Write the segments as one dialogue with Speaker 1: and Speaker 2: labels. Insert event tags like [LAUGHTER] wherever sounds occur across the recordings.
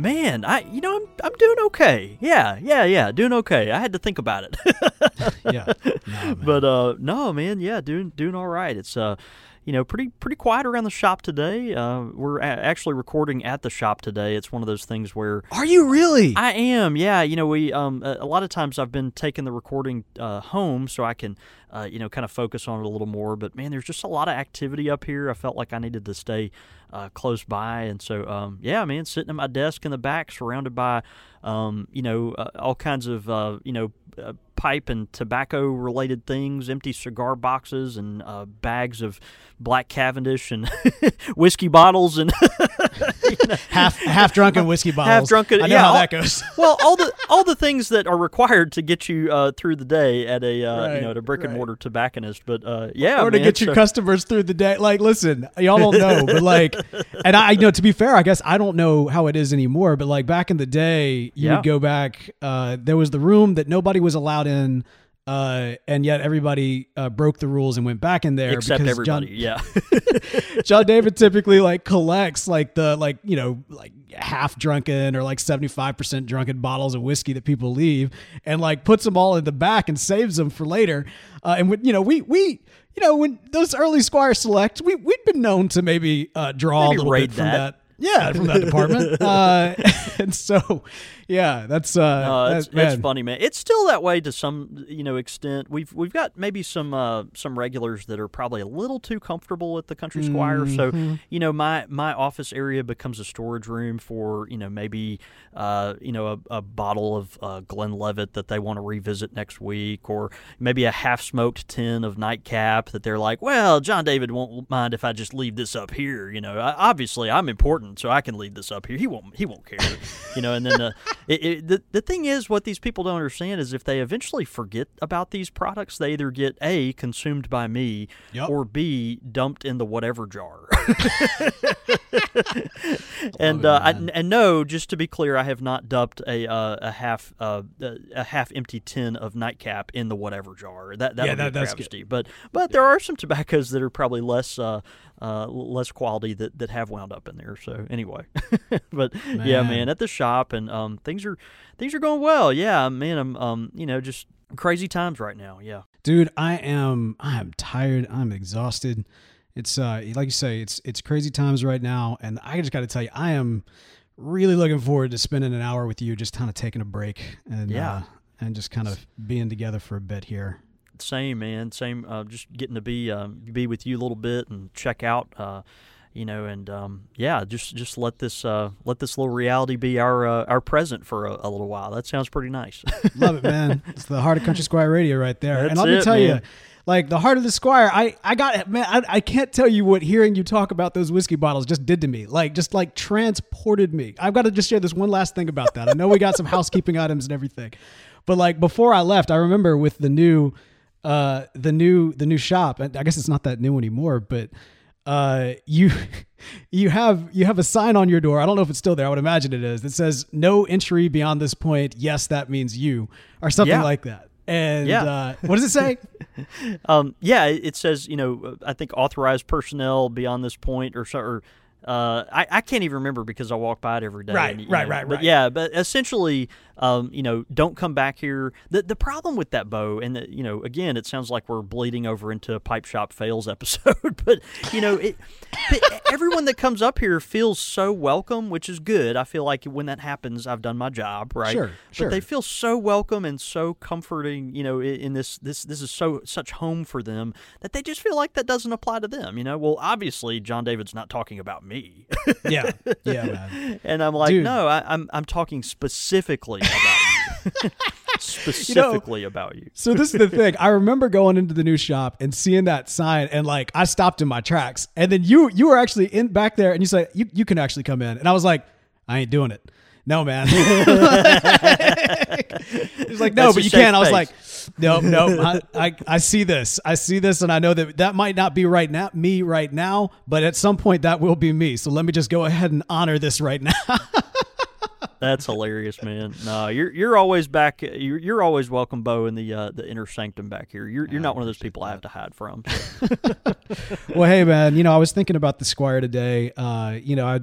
Speaker 1: Man, I you know I'm I'm doing okay. Yeah, yeah, yeah, doing okay. I had to think about it. [LAUGHS]
Speaker 2: Yeah.
Speaker 1: but uh no, man, yeah, doing doing all right. It's uh you know, pretty pretty quiet around the shop today. Uh, we're a- actually recording at the shop today. It's one of those things where
Speaker 3: Are you really?
Speaker 1: I am, yeah. You know, we um a, a lot of times I've been taking the recording uh, home so I can uh, you know kind of focus on it a little more. But man, there's just a lot of activity up here. I felt like I needed to stay uh, close by, and so um yeah, man, sitting at my desk in the back, surrounded by um you know uh, all kinds of uh, you know. Pipe and tobacco related things, empty cigar boxes and uh, bags of black Cavendish and [LAUGHS] whiskey bottles and [LAUGHS] [LAUGHS]
Speaker 2: half half drunken whiskey bottles.
Speaker 1: half drunken.
Speaker 2: I know
Speaker 1: yeah,
Speaker 2: how
Speaker 1: all-
Speaker 2: that goes. [LAUGHS]
Speaker 1: well, all the [LAUGHS] all the things that are required to get you uh, through the day at a uh, you know at a brick and
Speaker 2: right.
Speaker 1: mortar tobacconist. But uh, yeah,
Speaker 2: or to get your customers through the day. Like, listen, y'all don't know, but like, and I, you know, to be fair, I guess I don't know how it is anymore. But like back in the day, you
Speaker 1: Yeah.
Speaker 2: would go back. Uh, there was the room that nobody was allowed in. Uh, and yet everybody uh, broke the rules and went back in there
Speaker 1: except
Speaker 2: because
Speaker 1: everybody.
Speaker 2: John,
Speaker 1: yeah, [LAUGHS]
Speaker 2: John David typically like collects like the like you know like half drunken or like 75% drunken bottles of whiskey that people leave and like puts them all in the back and saves them for later uh, and when you know we we you know when those early squire select we we'd been known to maybe uh, draw
Speaker 1: Maybe
Speaker 2: a little bit from
Speaker 1: that.
Speaker 2: that, yeah from that department [LAUGHS] uh, [LAUGHS] and so yeah that's uh
Speaker 1: uh,
Speaker 2: that-
Speaker 1: it's, it's
Speaker 2: man.
Speaker 1: funny, man. It's still that way to some you know extent. We've we've got maybe some uh, some regulars that are probably a little too comfortable at the Country Squire. So
Speaker 2: Mm-hmm.
Speaker 1: you know my my office area becomes a storage room for you know maybe uh, you know a, a bottle of uh, Glenlivet that they want to revisit next week, or maybe a half smoked tin of Nightcap that they're like, well, John David won't mind if I just leave this up here. You know, I, obviously I'm important, so I can leave this up here. He won't he won't care. you know, and then uh, [LAUGHS] it, it, the the thing is, what these people don't understand is if they eventually forget about these products, they either get a consumed by me,
Speaker 2: Yup.
Speaker 1: or b dumped in the whatever jar. [LAUGHS] [LAUGHS] and uh, I, and no, just to be clear, I have not dumped a uh, a half uh, a half empty tin of nightcap in the whatever jar. That that
Speaker 2: Yeah,
Speaker 1: would be
Speaker 2: that-
Speaker 1: a
Speaker 2: that's good.
Speaker 1: travesty. But but there are some tobaccos that are probably less uh, less quality that, that have wound up in there. So anyway, [LAUGHS] but yeah,
Speaker 2: Man.
Speaker 1: man, at the shop and um, things are things are going well. Yeah, man, I'm um, you know just crazy times right now. Yeah.
Speaker 2: dude i am i am tired i'm exhausted it's uh like you say it's it's crazy times right now and i just got to tell you i am really looking forward to spending an hour with you just kind of taking a break and
Speaker 1: Yeah.
Speaker 2: uh, and just kind of being together for a bit here
Speaker 1: Same man, same. Uh, just getting to be um, be with you a little bit and check out, uh, you know, and um, yeah, just just let this uh, let this little reality be our uh, our present for a, a little while. That sounds pretty nice. [LAUGHS]
Speaker 2: love it man it's the heart of country squire radio right there and
Speaker 1: That's
Speaker 2: let me tell
Speaker 1: man.
Speaker 2: you like the heart of the squire i i got man I, I can't tell you what hearing you talk about those whiskey bottles just did to me like just like transported me i've got to just share this one last thing about that i know we got some [LAUGHS] housekeeping items and everything but like before i left i remember with the new uh the new the new shop and i guess it's not that new anymore but uh you [LAUGHS] you have you have a sign on your door i don't know if it's still there i would imagine it is that says no entry beyond this point yes that means you or something
Speaker 1: Yeah.
Speaker 2: like that and
Speaker 1: Yeah.
Speaker 2: uh what does it say [LAUGHS]
Speaker 1: um, yeah, it says you know I think authorized personnel beyond this point or so. Or, uh, I, I can't even remember because I walk by it every day.
Speaker 2: Right,
Speaker 1: and,
Speaker 2: right,
Speaker 1: know,
Speaker 2: right,
Speaker 1: But
Speaker 2: right.
Speaker 1: yeah, but essentially, um, you know, don't come back here. The the problem with that Bo, and the, you know, again, it sounds like we're bleeding over into a pipe shop fails episode. [LAUGHS] but you know, it, everyone that comes up here feels so welcome, which is good. I feel like when that happens, I've done my job, right?
Speaker 2: Sure, sure.
Speaker 1: But they feel so welcome and so comforting, you know, in this this this is so such home for them that they just feel like that doesn't apply to them, you know. Well, obviously, John David's not talking about me,
Speaker 2: yeah yeah [LAUGHS] man
Speaker 1: and I'm like,
Speaker 2: Dude.
Speaker 1: no, I, I'm I'm talking specifically about you, [LAUGHS] specifically about you.
Speaker 2: So this is the thing. I remember going into the new shop and seeing that sign, and like I stopped in my tracks. And then you you were actually in back there, and you said you you can actually come in, and I was like, I ain't doing it. no, man. [LAUGHS] He's like, no,
Speaker 1: That's
Speaker 2: but you can't. I was like, no, no, I, [LAUGHS] I, I see this. I see this, and I know that that might not be right now, me right now, but at some point that will be me. So let me just go ahead and honor this right now.
Speaker 1: That's hilarious, man. No, you're you're always back. You're, you're always welcome, Bo, in the uh, the inner sanctum back here. You're you're not one of those people I have to hide from. [LAUGHS] [LAUGHS]
Speaker 2: well, hey, man, you know, I was thinking about the Squire today. Uh, you know, I,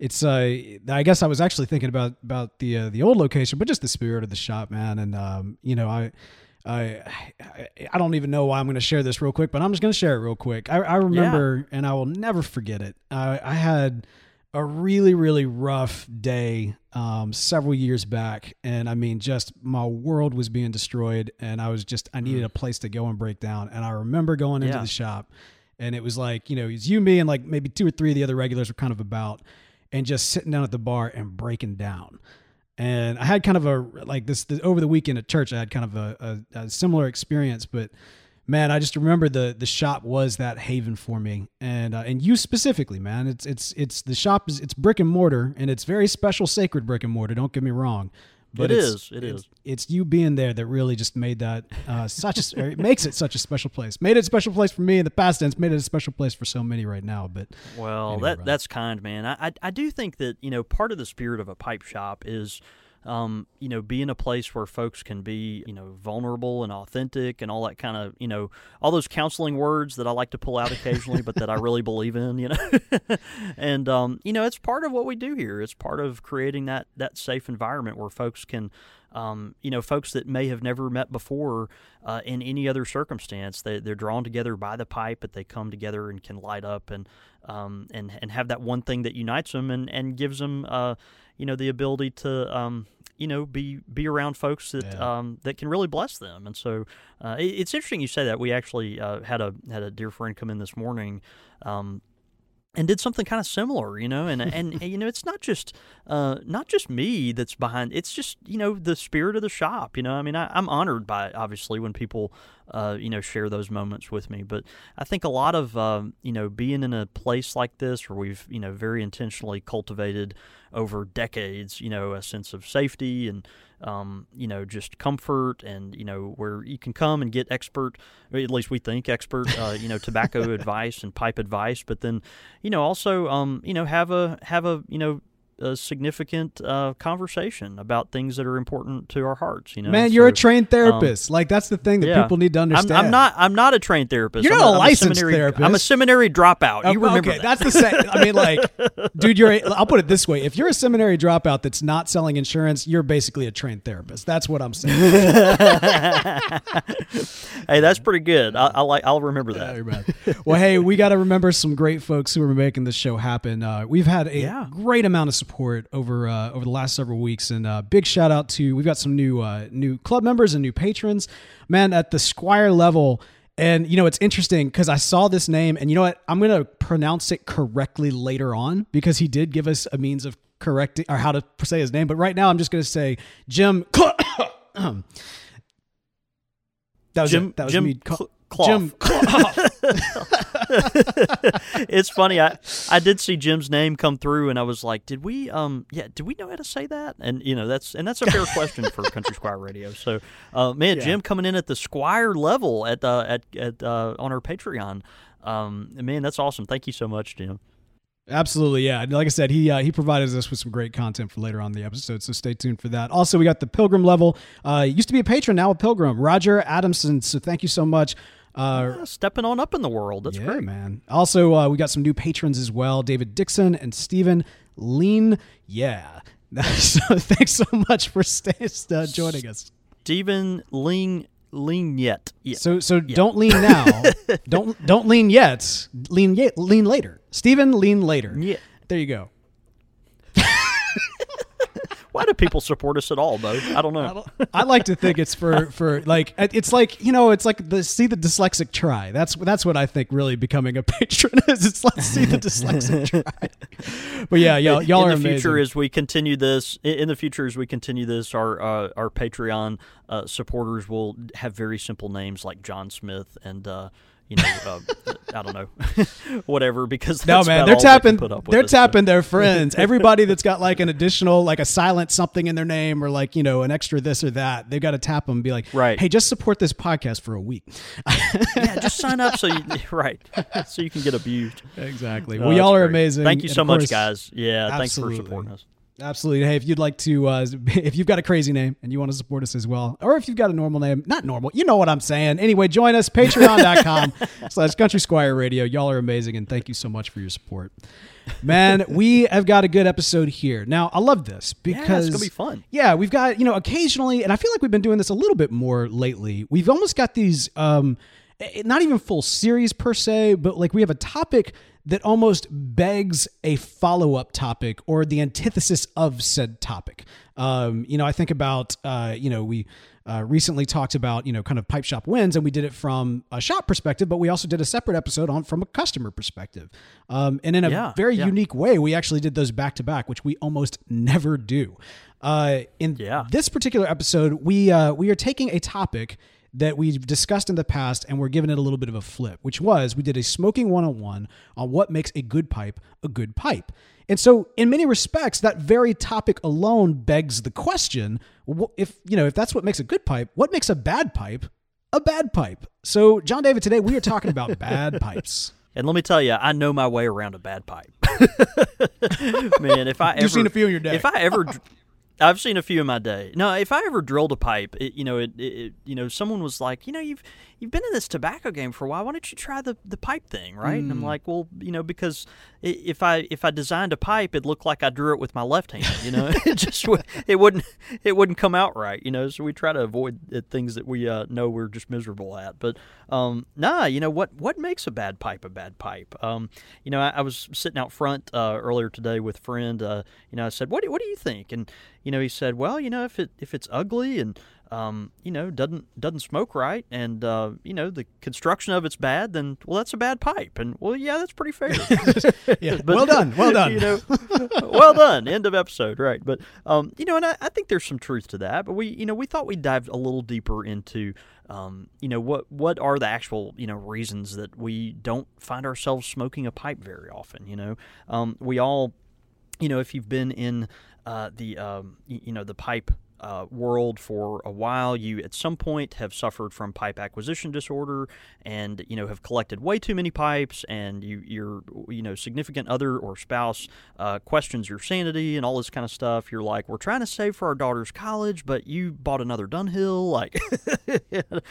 Speaker 2: it's, uh, I guess I was actually thinking about about the uh, the old location, but just the spirit of the shop, man. And um, you know, I. I I don't even know why I'm going to share this real quick, but I'm just going to share it real quick. I, I remember, and I will never forget it. I, I had a really really rough day um, several years back, and I mean, just my world was being destroyed, and I was just I needed a place to go and break down. And I remember going into
Speaker 1: Yeah.
Speaker 2: the shop, and it was like you know it was you, me, and like maybe two or three of the other regulars were kind of about, and just sitting down at the bar and breaking down. And I had kind of a like this, this over the weekend at church. I had kind of a, a, a similar experience, but man, I just remember the the shop was that haven for me, and uh, and you specifically, man. It's it's it's the shop is it's brick and mortar, and it's very special, sacred brick and mortar. Don't get me wrong, but
Speaker 1: it is, it
Speaker 2: it's,
Speaker 1: is.
Speaker 2: It's you being there that really just made that uh, such a it makes it such a special place. Made it a special place for me in the past tense. Made it a special place for so many right now. But
Speaker 1: Well,
Speaker 2: Anyway,
Speaker 1: that
Speaker 2: brother.
Speaker 1: that's kind, man. I, I I do think that you know part of the spirit of a pipe shop is, um, you know, being a place where folks can be you know vulnerable and authentic and all that kind of you know all those counseling words that I like to pull out occasionally, but that I really [LAUGHS] believe in, you know. [LAUGHS] and um, you know, it's part of what we do here. It's part of creating that that safe environment where folks can. Um, you know, folks that may have never met before uh, in any other circumstance, they, they're drawn together by the pipe, but they come together and can light up and um, and and have that one thing that unites them and, and gives them, uh, you know, the ability to, um, you know, be be around folks that
Speaker 2: Yeah.
Speaker 1: um, that can really bless them. And so uh, it, it's interesting you say that. We actually uh, had a had a dear friend come in this morning. Um, and did something kind of similar, you know, and and, and you know, it's not just uh, not just me that's behind. It's just you know the spirit of the shop. You know, I mean, I, I'm honored by it, obviously when people uh, you know share those moments with me. But I think a lot of um, you know being in a place like this where we've you know very intentionally cultivated over decades, you know, a sense of safety and um, you know just comfort and you know where you can come and get expert, at least we think expert, uh, you know, tobacco advice and pipe advice, but then you know also um, you know have a have a you know a significant uh, conversation about things that are important to our hearts. You know,
Speaker 2: man, you're a trained therapist. like that's the thing that
Speaker 1: yeah.
Speaker 2: people need to
Speaker 1: I'm,
Speaker 2: understand.
Speaker 1: I'm not. I'm not a trained therapist.
Speaker 2: You're
Speaker 1: I'm
Speaker 2: not a
Speaker 1: I'm
Speaker 2: licensed
Speaker 1: seminary,
Speaker 2: therapist.
Speaker 1: I'm a seminary dropout. You remember
Speaker 2: okay,
Speaker 1: that.
Speaker 2: that's the same. I mean, like, [LAUGHS] dude, you're. A, I'll put it this way: if you're a seminary dropout that's not selling insurance, you're basically a trained therapist. That's what I'm saying. [LAUGHS]
Speaker 1: hey, that's pretty good. I, I like. I'll remember that. [LAUGHS]
Speaker 2: Bad. Well, hey, we got to remember some great folks who are making this show happen. Uh, we've had a
Speaker 1: Yeah.
Speaker 2: great amount of support over uh, over the last several weeks, and uh, big shout out to we've got some new uh, new club members and new patrons. Man, at the Squire level. And you know it's interesting because I saw this name, and you know what? I'm gonna pronounce it correctly later on because he did give us a means of correcting or how to say his name. But right now, I'm just gonna say Jim. [COUGHS] [COUGHS] that was
Speaker 1: Jim.
Speaker 2: it. That was
Speaker 1: Jim.
Speaker 2: me.
Speaker 1: Cl- Clough.
Speaker 2: Jim. [LAUGHS]
Speaker 1: it's funny. I I did see Jim's name come through, and I was like, "Did we? Um, yeah, did we know how to say that?" And you know, that's and that's a fair question for Country Squire Radio. So, uh, man,
Speaker 2: Yeah.
Speaker 1: Jim coming in at the Squire level at uh, at at uh, on our Patreon. Um, man, that's awesome. Thank you so much, Jim.
Speaker 2: Absolutely, yeah. Like I said, he uh, he provided us with some great content for later on in the episode, so stay tuned for that. Also, we got the Pilgrim level. Uh, used to be a patron, now a Pilgrim. Roger Adamson. So thank you so much. Uh,
Speaker 1: Yeah, stepping on up in the world. That's
Speaker 2: yeah,
Speaker 1: great.
Speaker 2: man. Also, uh, we got some new patrons as well: David Dixon and Stephen Lean. Yeah. [LAUGHS] so thanks so much for stay, uh, joining us.
Speaker 1: Stephen Lean lean yet. Yeah.
Speaker 2: So so don't lean now. [LAUGHS] don't don't lean yet. Lean yet. Lean later. Stephen, lean later.
Speaker 1: Yeah.
Speaker 2: There you go. [LAUGHS]
Speaker 1: Why do people support us at all, Bo? I don't know.
Speaker 2: I like to think it's for for like it's like you know it's like the see the dyslexic try. That's that's what I think really becoming a [LAUGHS] patron is. It's let's see the dyslexic [LAUGHS] try. But yeah, y'all y'all
Speaker 1: in
Speaker 2: are
Speaker 1: the future
Speaker 2: amazing.
Speaker 1: as we continue this in in the future as we continue this our uh, our patreon uh, supporters will have very simple names like john smith and uh, you know, uh, I don't know, [LAUGHS] whatever. Because
Speaker 2: No man, they're tapping.
Speaker 1: can put up with
Speaker 2: They're tapping their friends. Everybody that's got like an [LAUGHS] additional, like a silent something in their name, or like you know an extra this or that, they've got to tap them. And be like,
Speaker 1: Right.
Speaker 2: Hey, just support this podcast for a week.
Speaker 1: yeah, just sign up so you [LAUGHS] right, so you can get abused.
Speaker 2: exactly.
Speaker 1: No,
Speaker 2: well, y'all are
Speaker 1: great.
Speaker 2: amazing.
Speaker 1: Thank you
Speaker 2: And
Speaker 1: so much,
Speaker 2: course-
Speaker 1: guys. Yeah, thanks for supporting us.
Speaker 2: Absolutely. Hey, if you'd like to, uh, [LAUGHS] if you've got a crazy name and you want to support us as well, or if you've got a normal name, not normal, you know what I'm saying. Anyway, join us, patreon.com [LAUGHS] slash country squire radio. Y'all are amazing and thank you so much for your support. Man, we have got a good episode here. Now, I love this because it's
Speaker 1: gonna be fun.
Speaker 2: Yeah, we've got, you know, occasionally, and I feel like we've been doing this a little bit more lately. We've almost got these, um, eh, not even full series per se, but like we have a topic that almost begs a follow up topic or the antithesis of said topic. Um, you know, I think about, uh, you know, we uh, recently talked about, you know, kind of pipe shop wins, and we did it from a shop perspective, but we also did a separate episode on from a customer perspective. Um, and in a
Speaker 1: Yeah,
Speaker 2: very
Speaker 1: yeah.
Speaker 2: unique way, we actually did those back to back, which we almost never do. Uh, in
Speaker 1: Yeah.
Speaker 2: this particular episode, we uh, we are taking a topic that we've discussed in the past and we're giving it a little bit of a flip, which was we did a smoking 101 on one on what makes a good pipe a good pipe. And so in many respects that very topic alone begs the question, if you know, if that's what makes a good pipe, what makes a bad pipe a bad pipe? So John David today we are talking about [LAUGHS] bad pipes.
Speaker 1: And let me tell you, I know my way around a bad pipe. [LAUGHS] Man, if I ever,
Speaker 2: You've seen a few in your day.
Speaker 1: If I ever, I've seen a few in my day. No, if I ever drilled a pipe, it, you know, it, it, it- you know, someone was like, you know, you've you've been in this tobacco game for a while. Why don't you try the, the pipe thing, right? And
Speaker 2: Mm.
Speaker 1: I'm like, well, you know, because if I if I designed a pipe, it looked like I drew it with my left hand. You know, [LAUGHS] it just it wouldn't it wouldn't come out right. You know, so we try to avoid things that we uh, know we're just miserable at. But um, nah, you know what what makes a bad pipe a bad pipe? Um, you know, I, I was sitting out front uh, earlier today with a friend. Uh, you know, I said, what do, what do you think? And you know, he said, well, you know, if it if it's ugly and um, you know, doesn't doesn't smoke right, and uh, you know the construction of it's bad, then well, that's a bad pipe, and well, yeah, that's pretty fair. [LAUGHS]
Speaker 2: Yeah. [LAUGHS]
Speaker 1: But-
Speaker 2: well done. Well [LAUGHS] done.
Speaker 1: you know, well done. End of episode. Right. But um, you know, and I, I think there's some truth to that. But we, you know, we thought we'd dive a little deeper into, um, you know, what what are the actual, you know, reasons that we don't find ourselves smoking a pipe very often. You know, um, we all, you know, if you've been in uh, the, um, you know, the pipe. Uh, world for a while. You at some point have suffered from pipe acquisition disorder and you know have collected way too many pipes and you your you know significant other or spouse uh, questions your sanity and all this kind of stuff. You're like we're trying to save for our daughter's college but you bought another dunhill. Like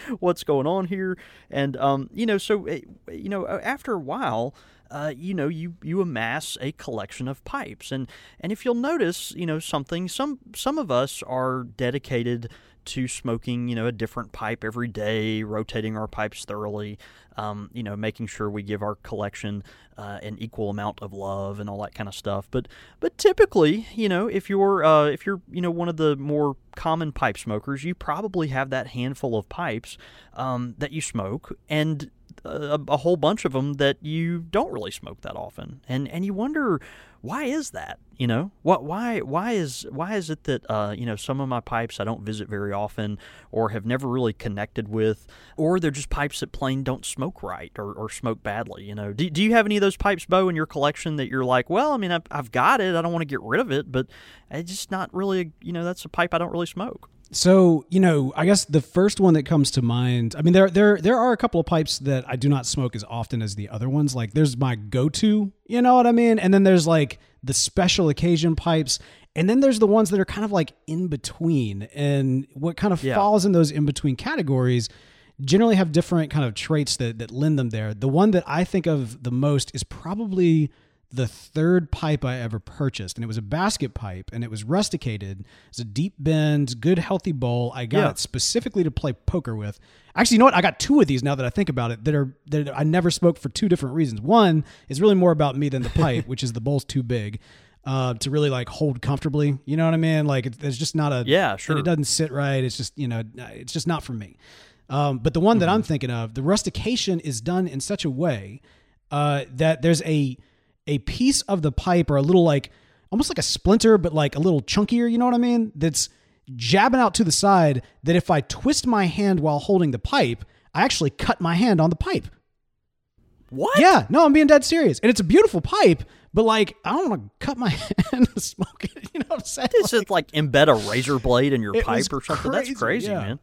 Speaker 1: [LAUGHS] what's going on here? And um, you know so eh, you know after a while uh, you know, you, you amass a collection of pipes, and and if you'll notice, you know, something, some some of us are dedicated to smoking, you know, a different pipe every day, rotating our pipes thoroughly, um, you know, making sure we give our collection uh, an equal amount of love and all that kind of stuff. But but typically, you know, if you're uh, if you're you know one of the more common pipe smokers, you probably have that handful of pipes um, that you smoke, and a, a whole bunch of them that you don't really smoke that often, and and you wonder why is that? You know, what why why is why is it that uh, you know some of my pipes I don't visit very often, or have never really connected with, or they're just pipes that plain don't smoke right or, or smoke badly. You know, do, do you have any of those pipes, Bo, in your collection that you're like, well, I mean, I've, I've got it, I don't want to get rid of it, but it's just not really, you know, that's a pipe I don't really smoke.
Speaker 2: So you know, I guess the first one that comes to mind. I mean, there there there are a couple of pipes that I do not smoke as often as the other ones. Like there's my go-to, you know what I mean, and then there's like the special occasion pipes, and then there's the ones that are kind of like in between. And what kind of
Speaker 1: Yeah.
Speaker 2: falls in those in between categories generally have different kind of traits that that lend them there. The one that I think of the most is probably the third pipe I ever purchased, and it was a basket pipe, and it was rusticated. It's a deep bend, good, healthy bowl. I got
Speaker 1: Yeah.
Speaker 2: it specifically to play poker with. Actually, you know what? I got two of these now that I think about it. That are that I never smoked for two different reasons. One is really more about me than the pipe, [LAUGHS] which is the bowl's too big uh, to really like hold comfortably. You know what I mean? Like it, it's just not a
Speaker 1: Yeah, sure.
Speaker 2: it doesn't sit right. It's just you know it's just not for me. Um, but the one that
Speaker 1: Mm-hmm.
Speaker 2: I'm thinking of, the rustication is done in such a way uh, that there's a a piece of the pipe or a little like almost like a splinter, but like a little chunkier. You know what I mean? That's jabbing out to the side. That if I twist my hand while holding the pipe, I actually cut my hand on the pipe.
Speaker 1: What?
Speaker 2: Yeah, no, I'm being dead serious, and it's a beautiful pipe. But like, I don't want to cut my [LAUGHS] hand smoking. You know what I'm saying?
Speaker 1: Is it like embed a razor blade in your pipe or something?
Speaker 2: crazy,
Speaker 1: That's crazy,
Speaker 2: yeah.
Speaker 1: man.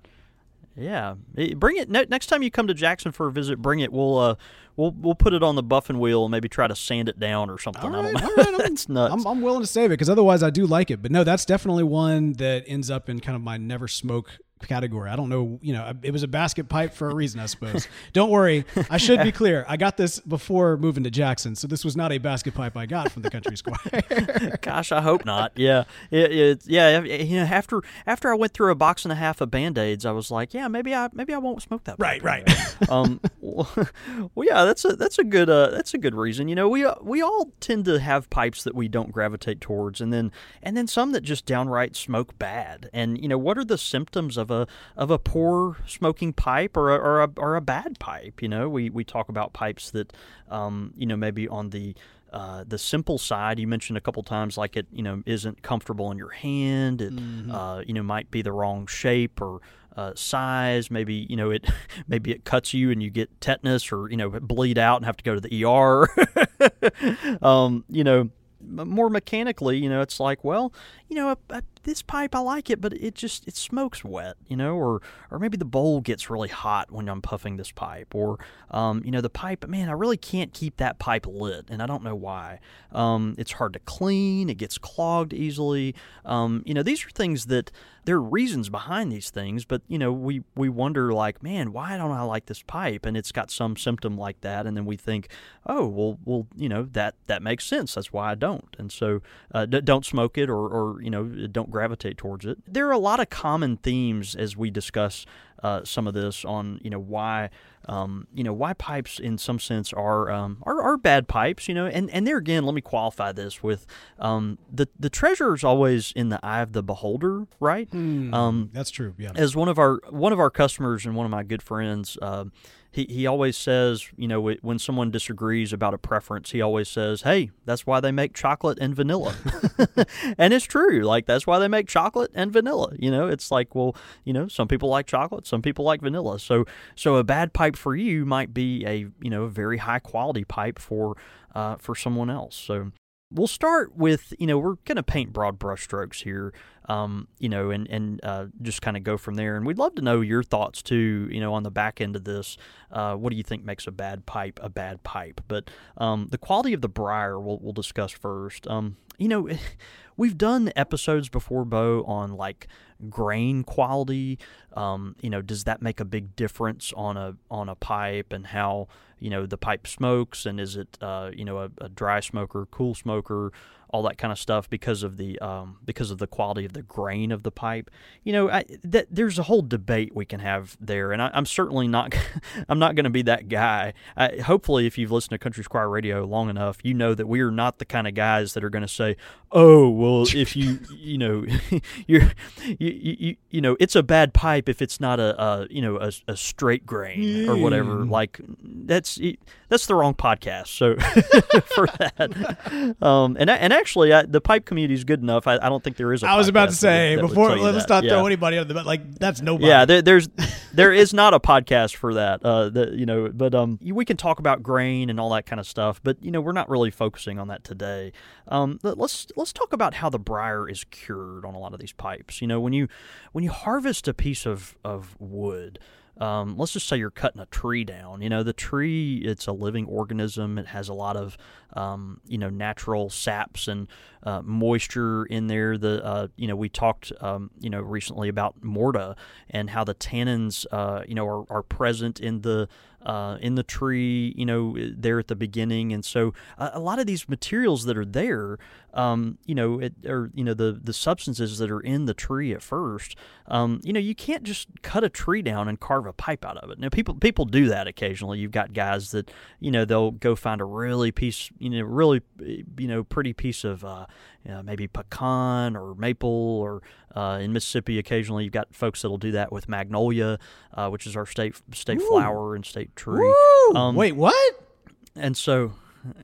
Speaker 1: Yeah, Eh, bring it next time you come to Jackson for a visit. Bring it. We'll uh, we'll we'll put it on the buffing wheel and maybe try to sand it down or something.
Speaker 2: All
Speaker 1: I don't know.
Speaker 2: all right, I'm- [LAUGHS]
Speaker 1: that's nuts.
Speaker 2: I'm, I'm willing to save it because otherwise I do like it. But no, that's definitely one that ends up in kind of my never smoke category. I don't know, you know, it was a basket pipe for a reason, I suppose. don't worry, I should be clear. I got this before moving to Jackson, so this was not a basket pipe I got from the Country Squire. [LAUGHS]
Speaker 1: Gosh, I hope not. Yeah, it, it, yeah. You know, after after I went through a box and a half of band aids, I was like, yeah, maybe I maybe I won't smoke that.
Speaker 2: Right, right.
Speaker 1: anymore. um, [LAUGHS] well, well, yeah, that's a that's a good uh, that's a good reason. You know, we uh, we all tend to have pipes that we don't gravitate towards, and then and then some that just downright smoke bad. And you know, what are the symptoms of a of a poor smoking pipe or a, or a or a bad pipe? You know, we we talk about pipes that, um, you know, maybe on the uh, the simple side, you mentioned a couple times, like it, you know, isn't comfortable in your hand. It, uh, you know, might be the wrong shape or uh, size. Maybe you know it. [LAUGHS] Maybe it cuts you and you get tetanus, or you know, bleed out and have to go to the ER. [LAUGHS] um, you know, more mechanically, you know, it's like, well, you know, a, a, this pipe I like it, but it just it smokes wet, you know, or or maybe the bowl gets really hot when I'm puffing this pipe, or um, you know, the pipe, man, I really can't keep that pipe lit, and I don't know why. Um, it's hard to clean, it gets clogged easily. Um, you know, these are things that there are reasons behind these things, but you know, we we wonder like, man, why don't I like this pipe? And it's got some symptom like that, and then we think, oh, well, well, you know, that that makes sense. That's why I don't. And so, uh, d- don't smoke it, or or you know, don't gravitate towards it. There are a lot of common themes as we discuss uh, some of this on you know why um, you know why pipes in some sense are, um, are are bad pipes you know and and there again let me qualify this with um, the the treasure is always in the eye of the beholder right um,
Speaker 2: That's true. Yeah.
Speaker 1: as one of our one of our customers and one of my good friends, uh, he he always says, you know, when someone disagrees about a preference, he always says, "Hey, that's why they make chocolate and vanilla," [LAUGHS] and it's true. Like that's why they make chocolate and vanilla. You know, it's like, well, you know, some people like chocolate, some people like vanilla. So so a bad pipe for you might be a you know very high quality pipe for uh, for someone else. So we'll start with you know we're going to paint broad brushstrokes here um, you know and and uh, just kind of go from there. And we'd love to know your thoughts too you know on the back end of this. Uh, what do you think makes a bad pipe a bad pipe? But um, the quality of the briar we'll, we'll discuss first. Um, you know [LAUGHS] we've done episodes before bo on like grain quality um, you know does that make a big difference on a on a pipe and how you know the pipe smokes? And is it uh, you know a, a dry smoker cool smoker all that kind of stuff because of the um, because of the quality of the grain of the pipe. You know I, that there's a whole debate we can have there and I, I'm certainly not [LAUGHS] I'm not going to be that guy. I, hopefully if you've listened to Country Squire Radio long enough you know that we are not the kind of guys that are going to say oh well if you [LAUGHS] you know [LAUGHS] you're you, you you know it's a bad pipe if it's not a, a you know a, a straight grain or whatever. Like that's that's the wrong podcast so for that. Um and and actually I, the pipe community is good enough I, I don't think there is a
Speaker 2: I was about to say
Speaker 1: that would
Speaker 2: before let's
Speaker 1: that.
Speaker 2: not
Speaker 1: Yeah.
Speaker 2: throw anybody under the but like that's nobody.
Speaker 1: Yeah, there, there's [LAUGHS] there is not a podcast for that. Uh, the, you know, but um, we can talk about grain and all that kind of stuff. But you know, we're not really focusing on that today. Um, let- let's let's talk about how the briar is cured on a lot of these pipes. You know, when you when you harvest a piece of of wood. Um, let's just say you're cutting a tree down. You know, the tree, it's a living organism. It has a lot of, um, you know, natural saps and uh, moisture in there. The, uh, you know, we talked, um, you know, recently about morta and how the tannins, uh, you know, are, are present in the, uh, in the tree, you know, there at the beginning. And so a, a lot of these materials that are there, um, you know, it, or, you know, the, the substances that are in the tree at first, um, you know, you can't just cut a tree down and carve a pipe out of it. Now, people people do that occasionally. You've got guys that, you know, they'll go find a really piece, you know, really, you know, pretty piece of uh, you know, maybe pecan or maple or uh, in Mississippi, occasionally you've got folks that'll do that with magnolia, uh, which is our state state flower and state tree. Um,
Speaker 2: Wait, what?
Speaker 1: and so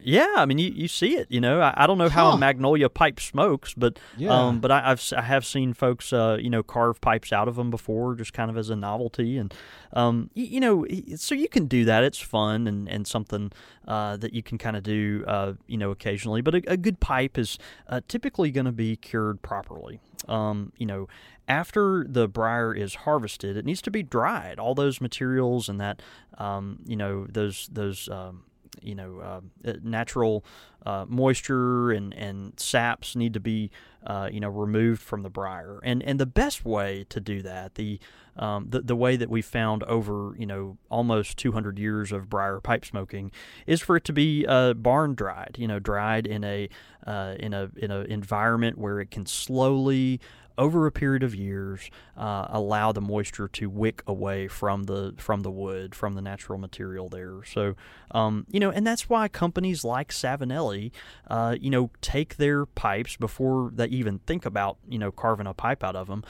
Speaker 1: Yeah, I mean, you, you see it. You know, I, I don't know how
Speaker 2: Huh.
Speaker 1: a magnolia pipe smokes, but
Speaker 2: Yeah.
Speaker 1: um, but I, I've I have seen folks, uh, you know, carve pipes out of them before, just kind of as a novelty, and um, you, you know, so you can do that. It's fun and and something uh, that you can kind of do, uh, you know, occasionally. But a, a good pipe is uh, typically going to be cured properly. Um, you know, after the briar is harvested, it needs to be dried. All those materials and that, um, you know, those those. Um, you know, uh, uh, natural uh, moisture and, and saps need to be, uh, you know, removed from the briar. And and the best way to do that, the um, the, the way that we found over, you know, almost 200 years of briar pipe smoking, is for it to be uh, barn dried. You know, dried in a uh, in a in an environment where it can slowly over a period of years, uh, allow the moisture to wick away from the from the wood, from the natural material there. So, um, you know, and that's why companies like Savinelli, uh, you know, take their pipes before they even think about you know carving a pipe out of them.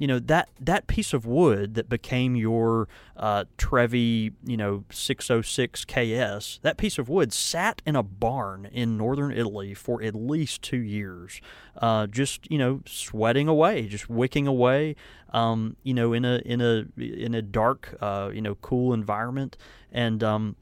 Speaker 1: You know that that piece of wood that became your uh, Trevi, you know, 606 KS. That piece of wood sat in a barn in northern Italy for at least two years, uh, just you know, sweating away, just wicking away, um, you know, in a in a in a dark, uh, you know, cool environment, and um,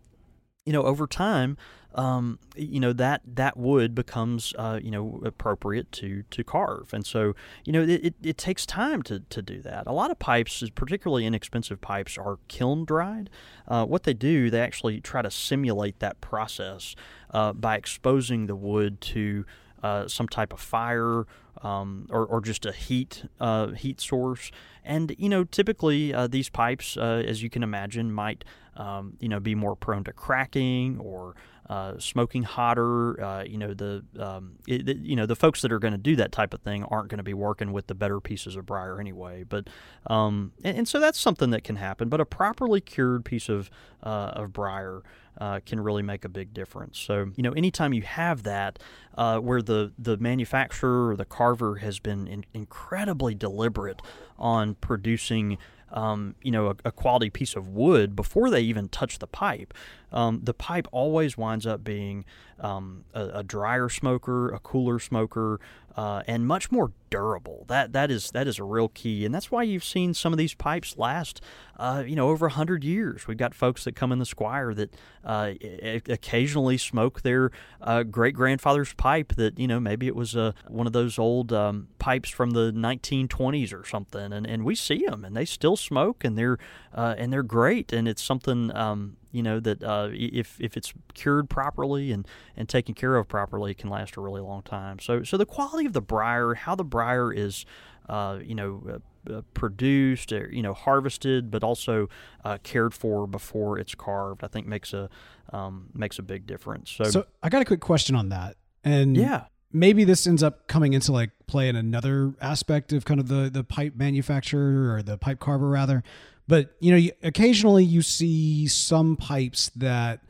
Speaker 1: you know, over time, um, you know that that wood becomes uh, you know appropriate to to carve, and so you know it, it, it takes time to, to do that. A lot of pipes, particularly inexpensive pipes, are kiln dried. Uh, what they do, they actually try to simulate that process uh, by exposing the wood to uh, some type of fire um, or, or just a heat uh, heat source. And you know, typically uh, these pipes, uh, as you can imagine, might um, you know be more prone to cracking or uh, smoking hotter. Uh, you know the um, it, the- you know the folks that are going to do that type of thing aren't going to be working with the better pieces of briar anyway. But um, and, and so that's something that can happen. But a properly cured piece of uh, of briar uh, can really make a big difference. So you know, anytime you have that, uh, where the the manufacturer or the carver has been in, incredibly deliberate on producing. Um, you know, a, a quality piece of wood before they even touch the pipe. Um, the pipe always winds up being um, a, a drier smoker, a cooler smoker, uh, and much more durable. That that is that is a real key, and that's why you've seen some of these pipes last, uh, you know, over hundred years. We've got folks that come in the Squire that uh, occasionally smoke their uh, great grandfather's pipe. That you know maybe it was uh, one of those old um, pipes from the 1920s or something, and, and we see them, and they still smoke, and they're uh, and they're great, and it's something. You know that uh, if if it's cured properly and, and taken care of properly, it can last a really long time. So so the quality of the briar, how the briar is, uh, you know, uh, uh, produced, or, you know, harvested, but also uh, cared for before it's carved, I think makes a um, makes a big difference. So,
Speaker 2: So I got a quick question on that, and
Speaker 1: yeah,
Speaker 2: maybe this ends up coming into like play in another aspect of kind of the the pipe manufacturer or the pipe carver rather. But you know, occasionally you see some pipes that,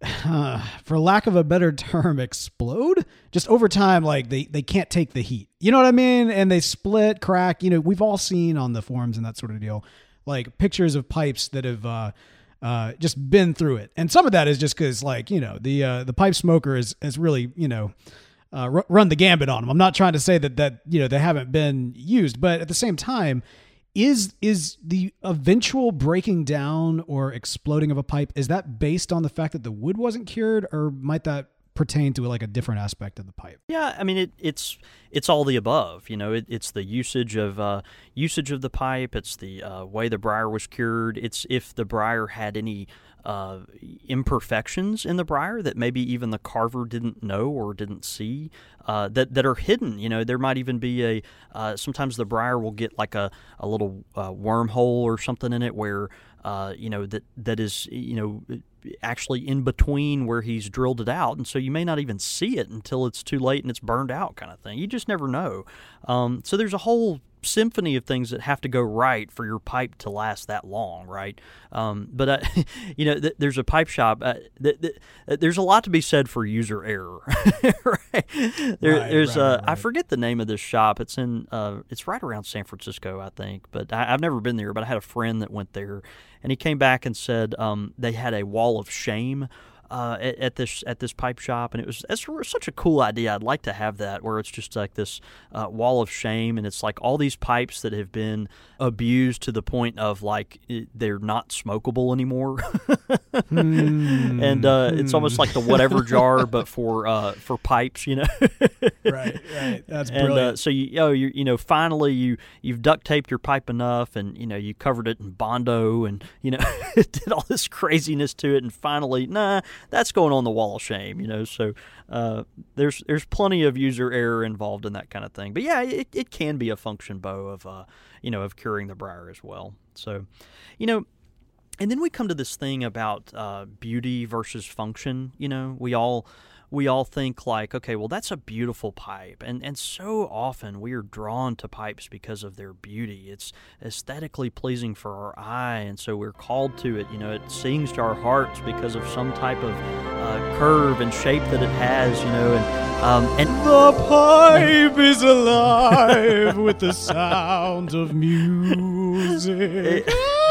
Speaker 2: [SIGHS] for lack of a better term, explode just over time. Like they they can't take the heat. You know what I mean? And they split, crack. You know, we've all seen on the forums and that sort of deal, like pictures of pipes that have. uh uh, just been through it, and some of that is just because, like you know, the uh, the pipe smoker is has really you know uh, run the gambit on them. I'm not trying to say that that you know they haven't been used, but at the same time, is is the eventual breaking down or exploding of a pipe is that based on the fact that the wood wasn't cured, or might that pertain to like a different aspect of the pipe?
Speaker 1: Yeah, I mean it, it's it's all the above. You know, it, it's the usage of uh, usage of the pipe. It's the uh, way the briar was cured. It's if the briar had any uh, imperfections in the briar that maybe even the carver didn't know or didn't see uh, that that are hidden. You know, there might even be a uh, sometimes the briar will get like a a little uh, wormhole or something in it where uh, you know that that is you know actually in between where he's drilled it out, and so you may not even see it until it's too late and it's burned out, kind of thing. You just never know. Um, so there's a whole symphony of things that have to go right for your pipe to last that long, right? Um, but uh, [LAUGHS] you know, th- there's a pipe shop. Uh, th- th- there's a lot to be said for user error, [LAUGHS] right? There,
Speaker 2: Right,
Speaker 1: there's
Speaker 2: right,
Speaker 1: uh,
Speaker 2: right,
Speaker 1: I forget the name of this shop. It's in uh, it's right around San Francisco, I think. But I, I've never been there. But I had a friend that went there, and he came back and said um, they had a wall of shame uh, at, at, this at this pipe shop, and it was it's such a cool idea. I'd like to have that where it's just like this uh, wall of shame, and it's like all these pipes that have been abused to the point of like they're not smokable anymore, [LAUGHS]
Speaker 2: Hmm. [LAUGHS]
Speaker 1: and uh, it's almost like the whatever jar, [LAUGHS] but for uh, for pipes, you know.
Speaker 2: right, right. That's
Speaker 1: and uh,
Speaker 2: brilliant.
Speaker 1: so you, oh, you you know, finally you you've duct taped your pipe enough, and you know you covered it in bondo, and you know [LAUGHS] did all this craziness to it, and finally, nah, that's going on the wall of shame, you know. So uh, there's there's plenty of user error involved in that kind of thing, but yeah, it, it can be a function Bo of uh, you know of curing the briar as well. So, you know. And then we come to this thing about uh, beauty versus function. You know, we all we all think like, okay, well, that's a beautiful pipe, and and so often we are drawn to pipes because of their beauty. It's aesthetically pleasing for our eye, and so we're called to it. You know, it sings to our hearts because of some type of uh, curve and shape that it has. You know, and um, and
Speaker 2: the pipe is alive with the sound of [LAUGHS] music. [LAUGHS]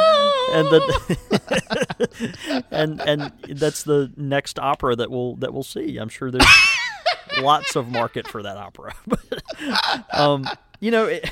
Speaker 1: and the [LAUGHS] and and that's the next opera that we'll that we'll see. I'm sure there's [LAUGHS] lots of market for that opera. [LAUGHS] um, you know, it,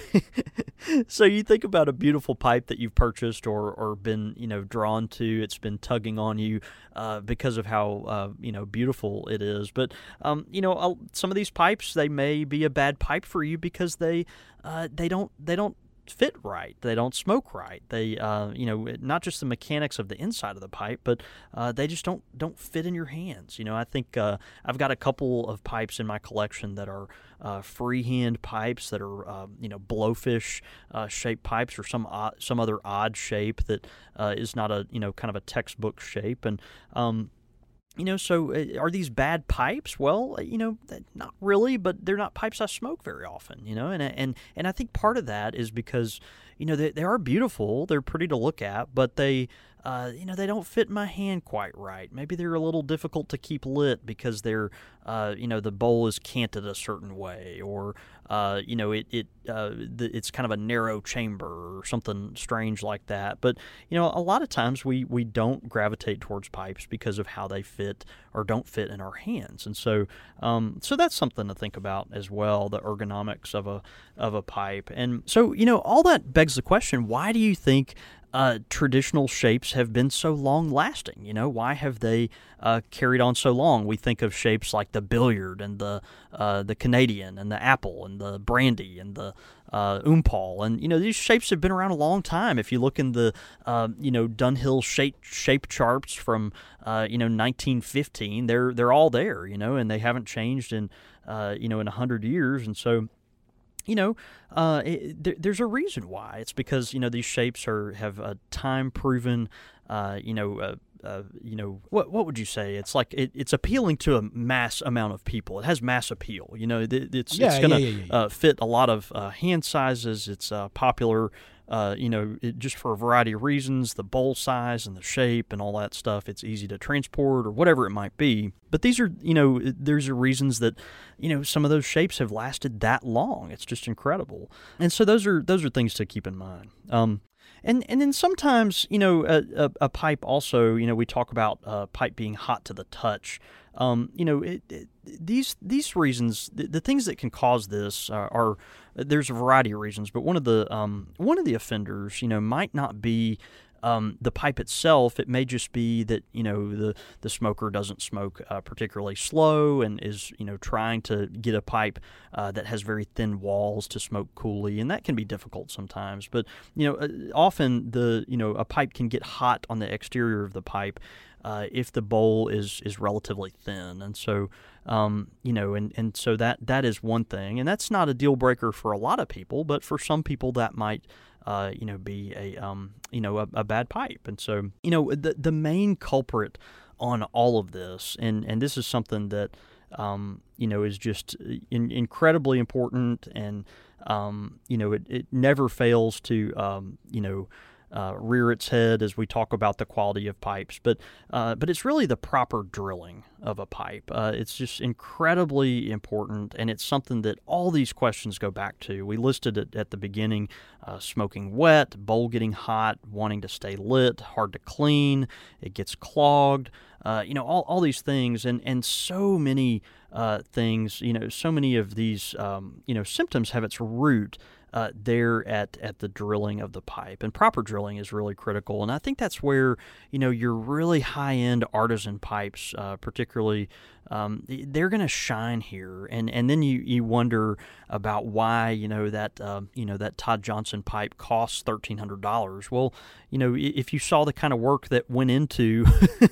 Speaker 1: so you think about a beautiful pipe that you've purchased or or been you know drawn to. It's been tugging on you uh, because of how uh, you know beautiful it is. But um, you know, some of these pipes they may be a bad pipe for you because they uh, they don't they don't fit right. They don't smoke right. They, uh, you know, not just the mechanics of the inside of the pipe, but uh, they just don't don't fit in your hands. You know, I think uh, I've got a couple of pipes in my collection that are uh, freehand pipes that are, um, you know, blowfish uh, shaped pipes or some odd, some other odd shape that uh, is not a, you know, kind of a textbook shape and. Um, you know, so uh, are these bad pipes? Well, uh, you know, not really, but they're not pipes I smoke very often. You know, and and and I think part of that is because you know they, they are beautiful, they're pretty to look at, but they uh, you know, they don't fit my hand quite right. Maybe they're a little difficult to keep lit because they're, uh, you know, the bowl is canted a certain way, or uh, you know, it it uh, the, it's kind of a narrow chamber or something strange like that. But you know, a lot of times we we don't gravitate towards pipes because of how they fit or don't fit in our hands, and so um, so that's something to think about as well. The ergonomics of a of a pipe, and so you know, all that begs the question: Why do you think uh, traditional shapes have been so long lasting? You know, why have they uh, carried on so long? We think of shapes like the billiard and the uh, the Canadian and the apple and the brandy and the uh, and you know these shapes have been around a long time. If you look in the uh, you know Dunhill shape shape charts from uh, you know 1915, they're they're all there, you know, and they haven't changed in uh, you know in hundred years, and so you know, uh, it, there, there's a reason why. It's because you know these shapes are have a time proven, uh, you know, uh, uh, you know, what what would you say? It's like it, it's appealing to a mass amount of people. It has mass appeal. You know, it, it's
Speaker 2: Yeah,
Speaker 1: it's gonna
Speaker 2: yeah, yeah,
Speaker 1: Uh, fit a lot of uh, hand sizes. It's uh, popular. Uh, you know, it, just for a variety of reasons, the bowl size and the shape and all that stuff. It's easy to transport or whatever it might be. But these are, you know, there's reasons that, you know, some of those shapes have lasted that long. It's just incredible. And so those are those are things to keep in mind. Um, and and then sometimes, you know, a, a, a pipe also, you know, we talk about uh, pipe being hot to the touch. Um, you know, it, it, these these reasons, the, the, things that can cause this are, are, there's a variety of reasons, but one of the um, one of the offenders, you know, might not be um, the pipe itself. It may just be that you know the the smoker doesn't smoke uh, particularly slow and is you know trying to get a pipe uh, that has very thin walls to smoke coolly, and that can be difficult sometimes. But you know, uh, often the you know a pipe can get hot on the exterior of the pipe uh, if the bowl is is relatively thin, and so um, you know, and, and so that that is one thing, and that's not a deal breaker for a lot of people, but for some people that might. Uh, you know, be a um, you know a, a bad pipe, and so you know the the main culprit on all of this, and and this is something that um, you know is just in, incredibly important, and um, you know it, it never fails to um, you know uh, rear its head as we talk about the quality of pipes, but uh, but it's really the proper drilling of a pipe. Uh, it's just incredibly important, and it's something that all these questions go back to. We listed it at the beginning: uh, smoking wet, bowl getting hot, wanting to stay lit, hard to clean, it gets clogged. Uh, you know all, all these things, and and so many uh, things. You know, so many of these um, you know symptoms have its root uh, there at, at the drilling of the pipe. And proper drilling is really critical. And I think that's where, you know, your really high end artisan pipes, uh, particularly, um, they're going to shine here. And, and then you, you wonder about why, you know, that, uh, you know, that Todd Johnson pipe costs $1,300. Well, you know, if you saw the kind of work that went into,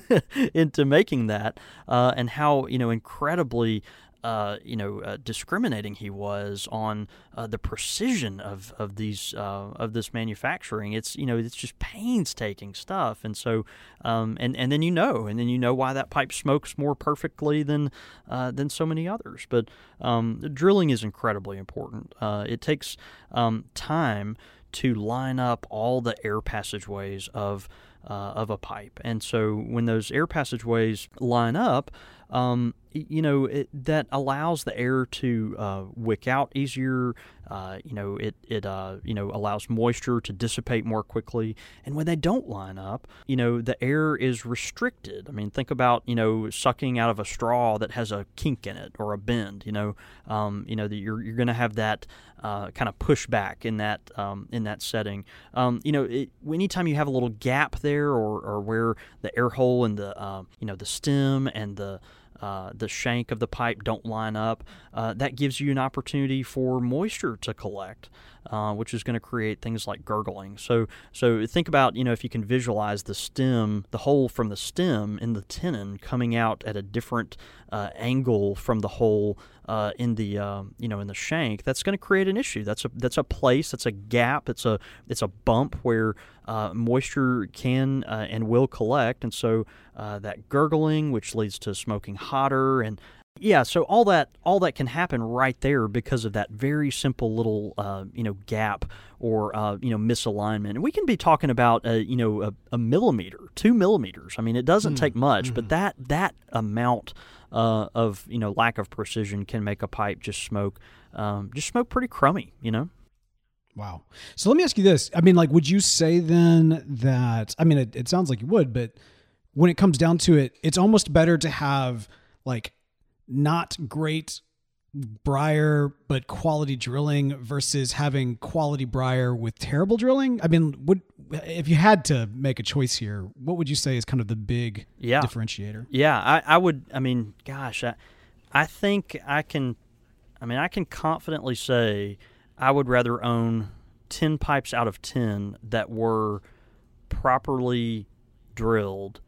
Speaker 1: [LAUGHS] into making that uh, and how, you know, incredibly uh, you know, uh, discriminating he was on uh, the precision of of these uh, of this manufacturing. It's you know, it's just painstaking stuff, and so um, and and then you know, and then you know why that pipe smokes more perfectly than uh, than so many others. But um, drilling is incredibly important. it takes um, time to line up all the air passageways of uh, of a pipe. And so when those air passageways line up, um, you know it, that allows the air to uh, wick out easier. Uh, you know it it uh, you know allows moisture to dissipate more quickly. And when they don't line up, you know the air is restricted. I mean, think about you know sucking out of a straw that has a kink in it or a bend. You know, um, you know that you're you're going to have that uh, kind of pushback in that um, in that setting. Um, you know, it, anytime you have a little gap there, or, or where the air hole and the uh, you know the stem and the uh, the shank of the pipe don't line up, uh, that gives you an opportunity for moisture to collect, uh, which is going to create things like gurgling. So, so think about you know if you can visualize the stem, the hole from the stem in the tenon coming out at a different uh, angle from the hole uh, in the you know in the shank, that's going to create an issue. That's a that's a place. That's a gap. It's a it's a bump where uh, moisture can uh, and will collect, and so uh, that gurgling, which leads to smoking hotter, and yeah, so all that all that can happen right there because of that very simple little uh, you know gap or uh, you know misalignment. And we can be talking about uh, you know a, a, millimeter, two millimeters. I mean, it doesn't mm. take much, mm. but that that amount uh, of you know lack of precision can make a pipe just smoke um, just smoke pretty crummy. You know.
Speaker 2: Wow. So let me ask you this. I mean, like, would you say then that, I mean, it, it sounds like you would, but when it comes down to it, it's almost better to have like not great briar but quality drilling versus having quality briar with terrible drilling i mean would if you had to make a choice here what would you say is kind of the big yeah. differentiator
Speaker 1: yeah I, I would i mean gosh I, I think i can i mean i can confidently say I would rather own 10 pipes out of 10 that were properly drilled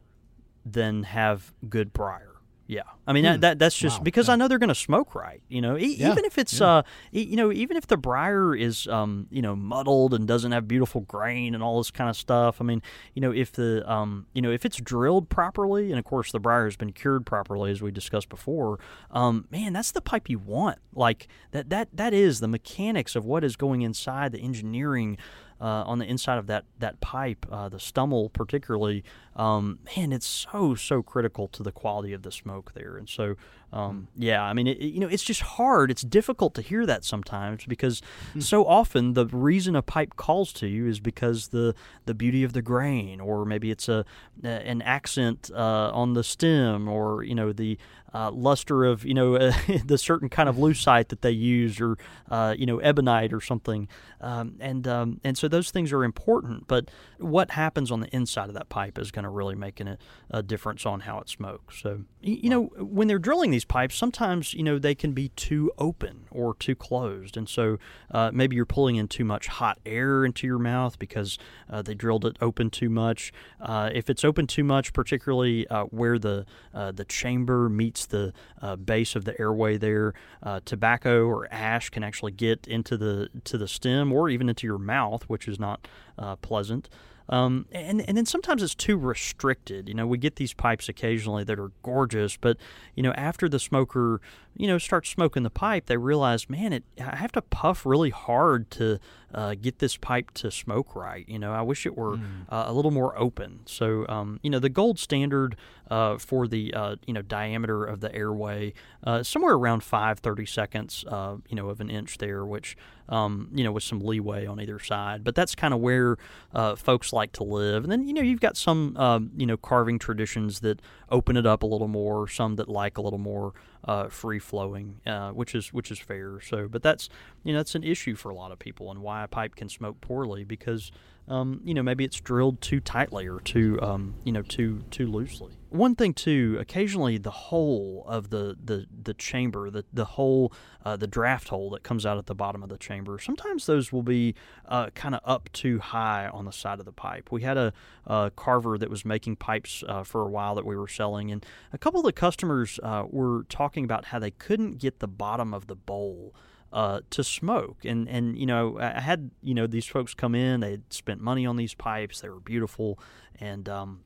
Speaker 1: than have good briar. Yeah, I mean hmm. that, that, that's just wow. because yeah. I know they're going to smoke right. You know, e- yeah. even if it's yeah. uh, e- you know, even if the briar is um, you know, muddled and doesn't have beautiful grain and all this kind of stuff. I mean, you know, if the um, you know, if it's drilled properly, and of course the briar has been cured properly, as we discussed before, um, man, that's the pipe you want. Like that that that is the mechanics of what is going inside the engineering uh, on the inside of that that pipe, uh, the stummel particularly, um, man, it's so so critical to the quality of the smoke there. And so, um, hmm. yeah, I mean, it, you know, it's just hard. It's difficult to hear that sometimes because hmm. so often the reason a pipe calls to you is because the the beauty of the grain, or maybe it's a an accent uh, on the stem, or you know the uh, luster of you know uh, [LAUGHS] the certain kind of lucite that they use, or uh, you know ebonite or something, um, and um, and so those things are important. But what happens on the inside of that pipe is going to really make a, a, difference on how it smokes. So you, know when they're drilling these pipes, sometimes you know they can be too open or too closed, and so uh, maybe you're pulling in too much hot air into your mouth because uh, they drilled it open too much. Uh, if it's open too much, particularly where the the chamber meets the uh, base of the airway there. Uh, tobacco or ash can actually get into the to the stem or even into your mouth, which is not uh, pleasant. Um, and and then sometimes it's too restricted. You know, we get these pipes occasionally that are gorgeous, but you know, after the smoker, you know, starts smoking the pipe, they realize, man, it I have to puff really hard to uh, get this pipe to smoke right. You know, I wish it were
Speaker 2: Mm.
Speaker 1: uh, a little more open. So, um, you know, the gold standard uh, for the uh, you know diameter of the airway uh, somewhere around five thirty seconds. Uh, you know, of an inch there, which um, you know with some leeway on either side. But that's kind of where uh, folks like to live. And then you know you've got some um, you know carving traditions that open it up a little more. Some that like a little more uh, free flowing, uh, which is which is fair. So, but that's you know that's an issue for a lot of people and why a pipe can smoke poorly because um, you know maybe it's drilled too tightly or too um, you know too too loosely. One thing too, occasionally the hole of the the, the chamber, the the hole, uh, the draft hole that comes out at the bottom of the chamber. Sometimes those will be uh, kind of up too high on the side of the pipe. We had a, a carver that was making pipes uh, for a while that we were selling, and a couple of the customers uh, were talking about how they couldn't get the bottom of the bowl uh, to smoke. And and you know, I had you know these folks come in. They had spent money on these pipes. They were beautiful, and um,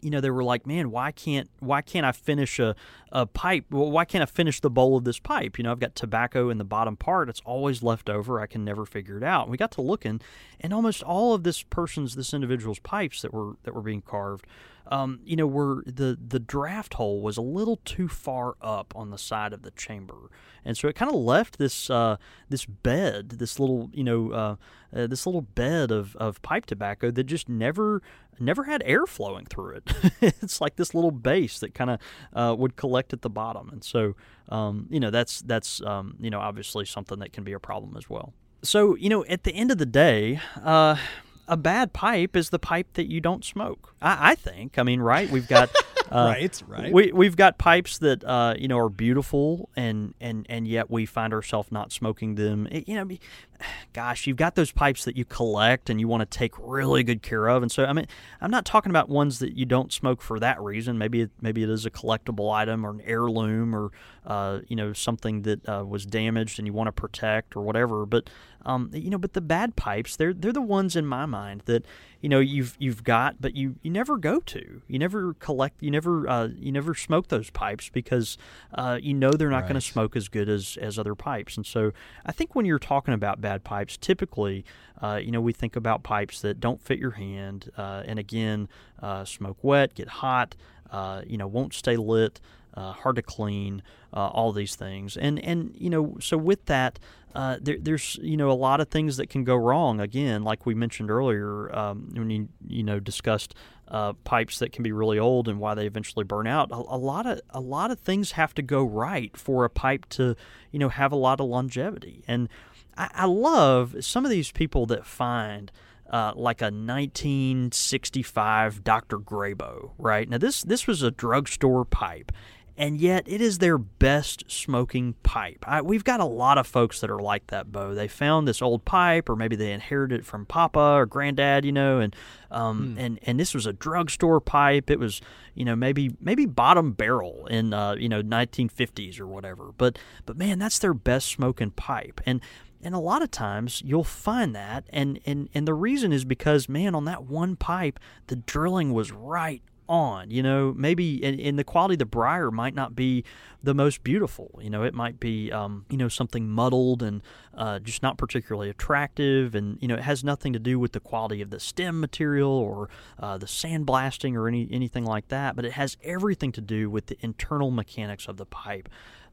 Speaker 1: you know they were like, man, why can't why can't I finish a, a pipe? Well, why can't I finish the bowl of this pipe? You know, I've got tobacco in the bottom part. It's always left over. I can never figure it out. And we got to looking, and almost all of this person's this individual's pipes that were that were being carved. Um, you know, where the the draft hole was a little too far up on the side of the chamber, and so it kind of left this uh, this bed, this little you know uh, uh, this little bed of, of pipe tobacco that just never never had air flowing through it. [LAUGHS] it's like this little base that kind of uh, would collect at the bottom, and so um, you know that's that's um, you know obviously something that can be a problem as well. So you know at the end of the day. Uh, a bad pipe is the pipe that you don't smoke. I, I think. I mean, right? We've got [LAUGHS] uh,
Speaker 2: Right, right.
Speaker 1: We we've got pipes that uh, you know are beautiful, and and and yet we find ourselves not smoking them. It- you know, [SIGHS] gosh, you've got those pipes that you collect and you want to take really good care of. And so, I mean, I'm not talking about ones that you don't smoke for that reason. Maybe it, maybe it is a collectible item or an heirloom or uh, you know something that uh, was damaged and you want to protect or whatever. But um, you know, but the bad pipes, they're they're the ones in my mind that you know you've you've got, but you you never go to. You never collect. You never uh, you never smoke those pipes because uh, you know they're not going to smoke as good as as other pipes. And so I think when you're talking about bad pipes, typically, uh, you know, we think about pipes that don't fit your hand, uh, and again, uh, smoke wet, get hot, uh, you know, won't stay lit. Uh, hard to clean, uh, all these things, and and you know, so with that, uh, there, there's you know a lot of things that can go wrong. Again, like we mentioned earlier, um, when you you know discussed uh, pipes that can be really old and why they eventually burn out. A, a lot of a lot of things have to go right for a pipe to you know have a lot of longevity. And I, I love some of these people that find. Uh, like a 1965 Dr. Grabow, right? Now this this was a drugstore pipe, and yet it is their best smoking pipe. I, we've got a lot of folks that are like that, Bo. They found this old pipe, or maybe they inherited it from Papa or Granddad, you know, and um, and and this was a drugstore pipe. It was, you know, maybe maybe bottom barrel in uh, you know 1950s or whatever. But but man, that's their best smoking pipe, and and a lot of times you'll find that, and and and the reason is because man, on that one pipe, the drilling was right on. You know, maybe and the quality of the briar might not be the most beautiful. You know, it might be um, you know something muddled and uh, just not particularly attractive, and you know it has nothing to do with the quality of the stem material or uh, the sandblasting or any anything like that. But it has everything to do with the internal mechanics of the pipe.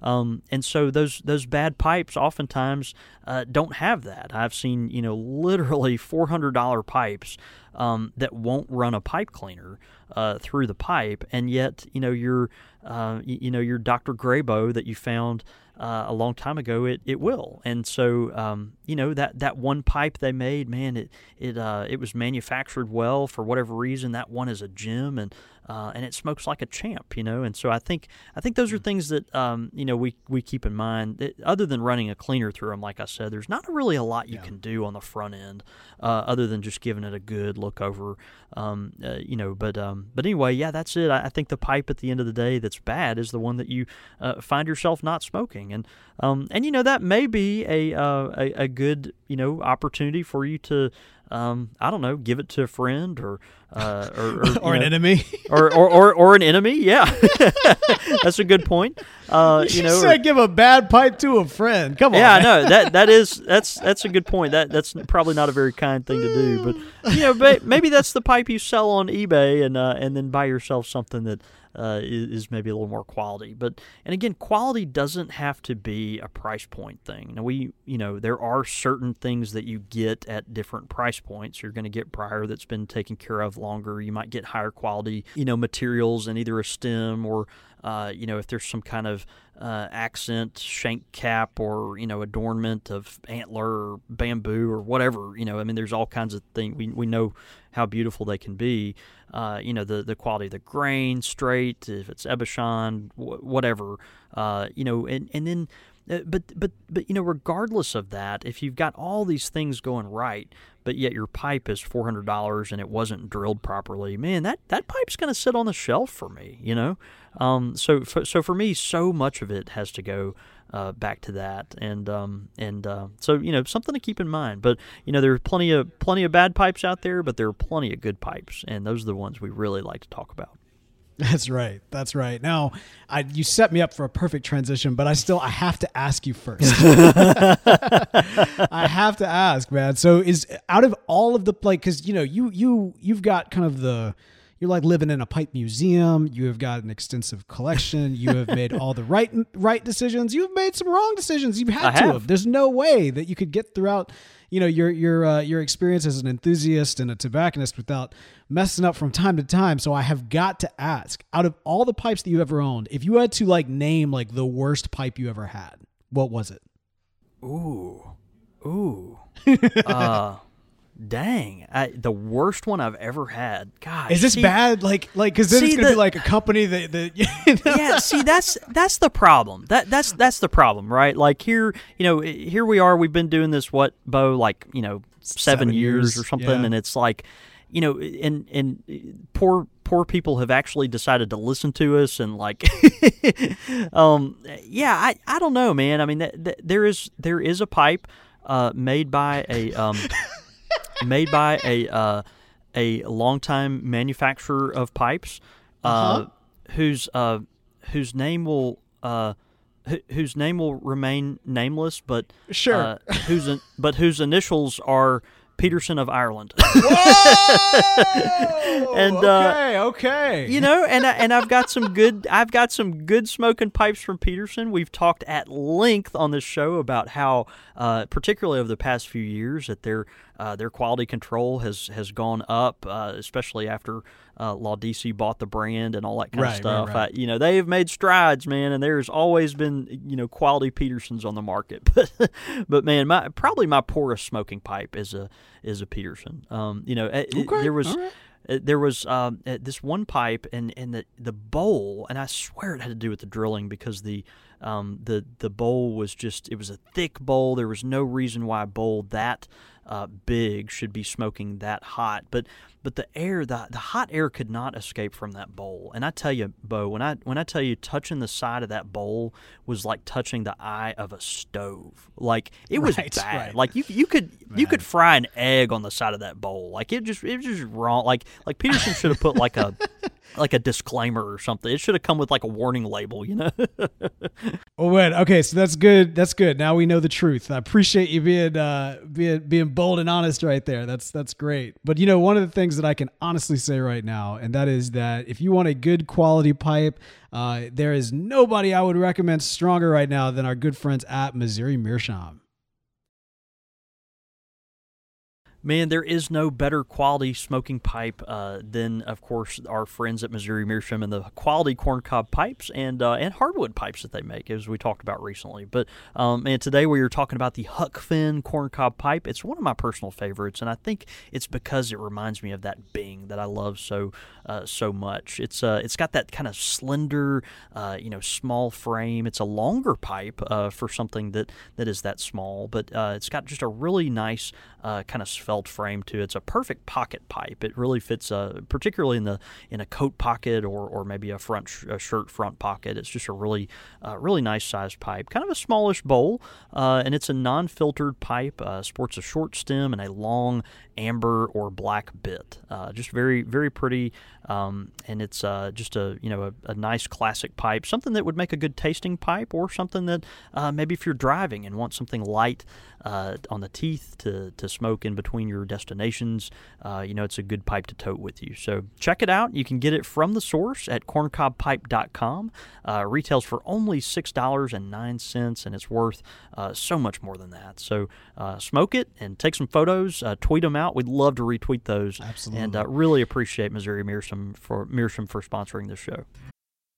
Speaker 1: Um, and so those those bad pipes oftentimes uh, don't have that. I've seen you know literally [LAUGHS] four hundred dollar pipes um, that won't run a pipe cleaner uh, through the pipe, and yet you know your uh, you, know your Dr. Grabow that you found uh, a long time ago, it, it will. And so, um, you know, that, that one pipe they made, man, it it uh, it was manufactured well for whatever reason. That one is a gem, and uh, and it smokes like a champ, you know. And so I think I think those are things that um, you know we, we keep in mind. That other than running a cleaner through them, like I said, there's not really a lot you can do on the front end, uh, other than just giving it a good look over, um, uh, you know. But um, but anyway, yeah, that's it. I, I think the pipe at the end of the day that's bad is the one that you uh, find yourself not smoking, and um, and you know that may be a, uh, a a good you know opportunity for you to um, I don't know, give it to a friend or uh, or, [LAUGHS] or,
Speaker 2: or an
Speaker 1: know,
Speaker 2: enemy.
Speaker 1: or, or, or, [LAUGHS] or an enemy. Yeah, [LAUGHS] that's a good point. Uh, you
Speaker 2: You
Speaker 1: know,
Speaker 2: said give a bad pipe to a friend. Come on.
Speaker 1: yeah, I know that that is that's that's a good point. That that's probably not a very kind thing to do, but you know, maybe that's the pipe you sell on eBay and uh, and then buy yourself something that uh, is, maybe a little more quality. But and again, quality doesn't have to be a price point thing. Now we you know there are certain things that you get at different price points. You're going to get briar that's been taken care of longer. You might get higher quality you know materials in either a stem or uh, you know if there's some kind of uh, accent shank cap or you know adornment of antler or bamboo or whatever you know i mean there's all kinds of things we, we know how beautiful they can be uh, you know the, the quality of the grain straight if it's ebauchon wh- whatever uh, you know and, and then uh, but but but you know regardless of that if you've got all these things going right but yet your pipe is four hundred dollars and it wasn't drilled properly, man, that that pipe's going to sit on the shelf for me, you know. Um, so so for me, so much of it has to go uh, back to that, and um, and uh, so you know something to keep in mind. But you know there are plenty of plenty of bad pipes out there, but there are plenty of good pipes, and those are the ones we really like to talk about. [LAUGHS]
Speaker 2: That's right. That's right. Now, I, you set me up for a perfect transition, but I still I have to ask you first. [LAUGHS] I have to ask, man. So, is out of all of the like, because you know, you you you've got kind of the you're like living in a pipe museum. You have got an extensive collection. You have made all the right [LAUGHS] right decisions. You've made some wrong decisions. You've had
Speaker 1: I
Speaker 2: to
Speaker 1: have.
Speaker 2: have. There's no way that you could get throughout, you know, your your uh, your experience as an enthusiast and a tobacconist without messing up from time to time. So I have got to ask, out of all the pipes that you ever owned, if you had to like name like the worst pipe you ever had, what was it?
Speaker 1: Ooh, ooh, [LAUGHS] uh, dang! I, the worst one I've ever had. God,
Speaker 2: Is this
Speaker 1: see-
Speaker 2: bad? Like like because then it's gonna be like a company that that [LAUGHS] you know?
Speaker 1: yeah, see that's that's the problem. That that's that's the problem, right? Like here, you know, here we are. We've been doing this what, Bo, like you know, seven,
Speaker 2: Seven
Speaker 1: years, or something,
Speaker 2: yeah.
Speaker 1: and it's like, you know, and and poor poor people have actually decided to listen to us and like, [LAUGHS] um, yeah, I I don't know, man. I mean, th- th- there is there is a pipe, uh, made by a um, [LAUGHS] made by a uh, a longtime manufacturer of pipes, uh,
Speaker 2: Uh-huh.
Speaker 1: whose uh, whose name will uh, wh- whose name will remain nameless, but
Speaker 2: Sure.
Speaker 1: uh, whose in- but whose initials are Peterson of Ireland. [LAUGHS] and uh,
Speaker 2: okay, okay.
Speaker 1: you know, and I, and I've got some good I've got some good smoking pipes from Peterson. We've talked at length on this show about how, uh, particularly over the past few years, that their uh, their quality control has has gone up, uh, especially after uh, Laudisi bought the brand and all that kind
Speaker 2: Right,
Speaker 1: of stuff.
Speaker 2: right.
Speaker 1: I- you know, they have made strides, man, and there's always been you know quality Petersons on the market. [LAUGHS] But but man, my probably my poorest smoking pipe is a is a Peterson. Um, you know, it- it- there was
Speaker 2: right.
Speaker 1: there was um, uh, this one pipe and, and the, the bowl, and I swear it had to do with the drilling because the um, the the bowl was just it was a thick bowl. There was no reason why a bowl that uh, big should be smoking that hot, but but the air the the hot air could not escape from that bowl. And I tell you, Bo, when I when I tell you touching the side of that bowl was like touching the eye of a stove. Like it was
Speaker 2: Right,
Speaker 1: bad.
Speaker 2: right.
Speaker 1: Like you you could you could fry an egg on the side of that bowl. Like it just it was just wrong. Like like Peterson should have put like a [LAUGHS] like a disclaimer or something. It should have come with like a warning label, you know. [LAUGHS]
Speaker 2: Well, wait. Okay, so that's good. That's good. Now we know the truth. I appreciate you being uh, being being bold and honest right there. That's that's great. But you know, one of the things that I can honestly say right now, and that is that if you want a good quality pipe, uh, there is nobody I would recommend stronger right now than our good friends at Missouri Meerschaum.
Speaker 1: Man, there is no better quality smoking pipe uh, than, of course, our friends at Missouri Meerschaum and the quality corncob pipes and uh, and hardwood pipes that they make, as we talked about recently. But um, and today we were talking about the Huck Finn corncob pipe. It's one of my personal favorites, and I think it's because it reminds me of that Bing that I love so uh, so much. It's uh, it's got that kind of slender, uh, you know, small frame. It's a longer pipe uh, for something that that is that small, but it's got just a really nice uh, kind of svelte frame to it. It's a perfect pocket pipe. It really fits, uh, particularly in the in a coat pocket or, or maybe a front sh- a shirt front pocket. It's just a really uh, really nice sized pipe, kind of a smallish bowl, uh, and it's a non-filtered pipe. Uh, sports a short stem and a long amber or black bit. Uh, just very very pretty, um, and it's just a you know a, a, nice classic pipe, something that would make a good tasting pipe, or something that maybe if you're driving and want something light uh, on the teeth to, to smoke in between your destinations. Uh, you know, it's a good pipe to tote with you. So check it out. You can get it from the source at corncobpipe.com. Uh, retails for only $6.09, and it's worth uh, so much more than that. So uh, smoke it and take some photos, uh, tweet them out. We'd love to retweet those.
Speaker 2: Absolutely.
Speaker 1: And really appreciate Missouri Meerschaum for, Meerschaum for sponsoring this show.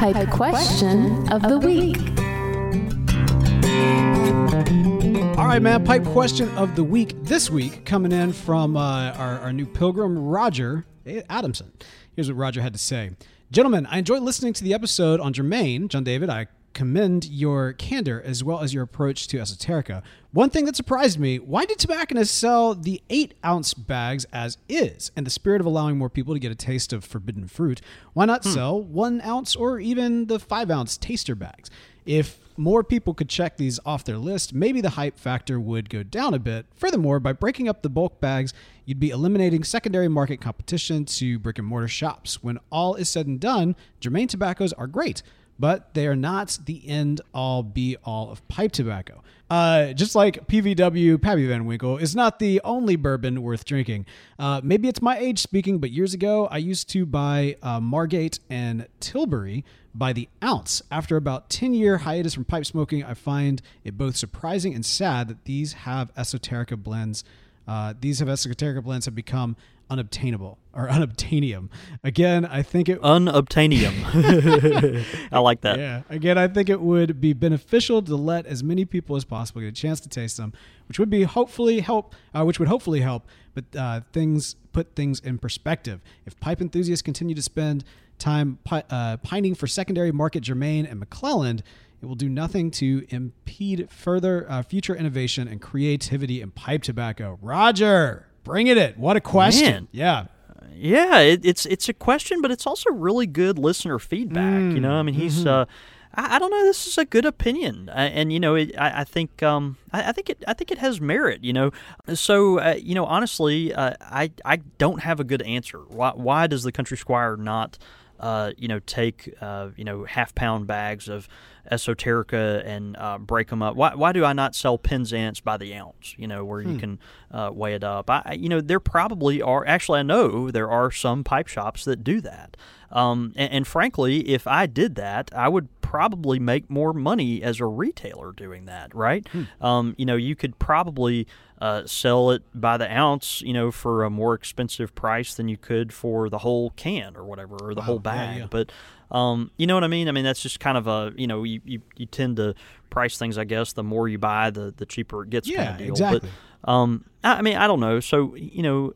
Speaker 4: Pipe question of the week.
Speaker 2: All right, man. Pipe question of the week this week coming in from uh, our, our new pilgrim, Roger Adamson. Here's what Roger had to say. Gentlemen, I enjoyed listening to the episode on Germain. John David, I commend your candor as well as your approach to esoterica. One thing that surprised me why did tobacconists sell the 8 ounce bags as is? In the spirit of allowing more people to get a taste of forbidden fruit, why not hmm. sell 1 ounce or even the 5 ounce taster bags? If more people could check these off their list, maybe the hype factor would go down a bit. Furthermore, by breaking up the bulk bags, you'd be eliminating secondary market competition to brick and mortar shops. When all is said and done, Germain tobaccos are great but they are not the end all be all of pipe tobacco. Uh, just like PVW Pappy Van Winkle is not the only bourbon worth drinking. Uh, maybe it's my age speaking, but years ago I used to buy uh, Margate and Tilbury by the ounce. After about 10 year hiatus from pipe smoking, I find it both surprising and sad that these have esoterica blends. Uh, these have esoterica blends have become unobtainable or [LAUGHS] unobtainium. Again, I think it
Speaker 1: unobtainium. [LAUGHS] [LAUGHS] I like that.
Speaker 2: Yeah. Again, I think it would be beneficial to let as many people as possible get a chance to taste them, which would be hopefully help, uh, which would hopefully help. But uh, things put things in perspective. If pipe enthusiasts continue to spend time pi- uh, pining for secondary market Germain and McClelland, it will do nothing to impede further uh, future innovation and creativity in pipe tobacco. Roger. Bring it in. What a question.
Speaker 1: Man.
Speaker 2: Yeah.
Speaker 1: Yeah, it, it's it's a question, but it's also really good listener feedback. Mm. You know, I mean, he's. Mm-hmm. Uh, I, I, don't know. This is a good opinion, uh, and you know, it, I, I, think um, I, I, think it I think it has merit. You know, so uh, you know, honestly, uh, I I don't have a good answer. Why why does the Country Squire not? Uh, you know, take uh, you know half pound bags of esoterica and uh, break them up. Why, why do I not sell Penzance by the ounce? You know, where hmm. you can uh, weigh it up. I, you know, there probably are. Actually, I know there are some pipe shops that do that. Um, and, and, frankly, if I did that, I would probably make more money as a retailer doing that, right? Hmm. Um, you know, you could probably uh, sell it by the ounce, you know, for a more expensive price than you could for the whole can or whatever, or the wow. whole bag. Yeah, yeah. But um, you know what I mean? I mean that's just kind of a you know you, you, you, tend to price things. I guess the more you buy, the the cheaper it gets.
Speaker 2: Yeah,
Speaker 1: kind of deal.
Speaker 2: exactly.
Speaker 1: But um, I, I mean I don't know. So you know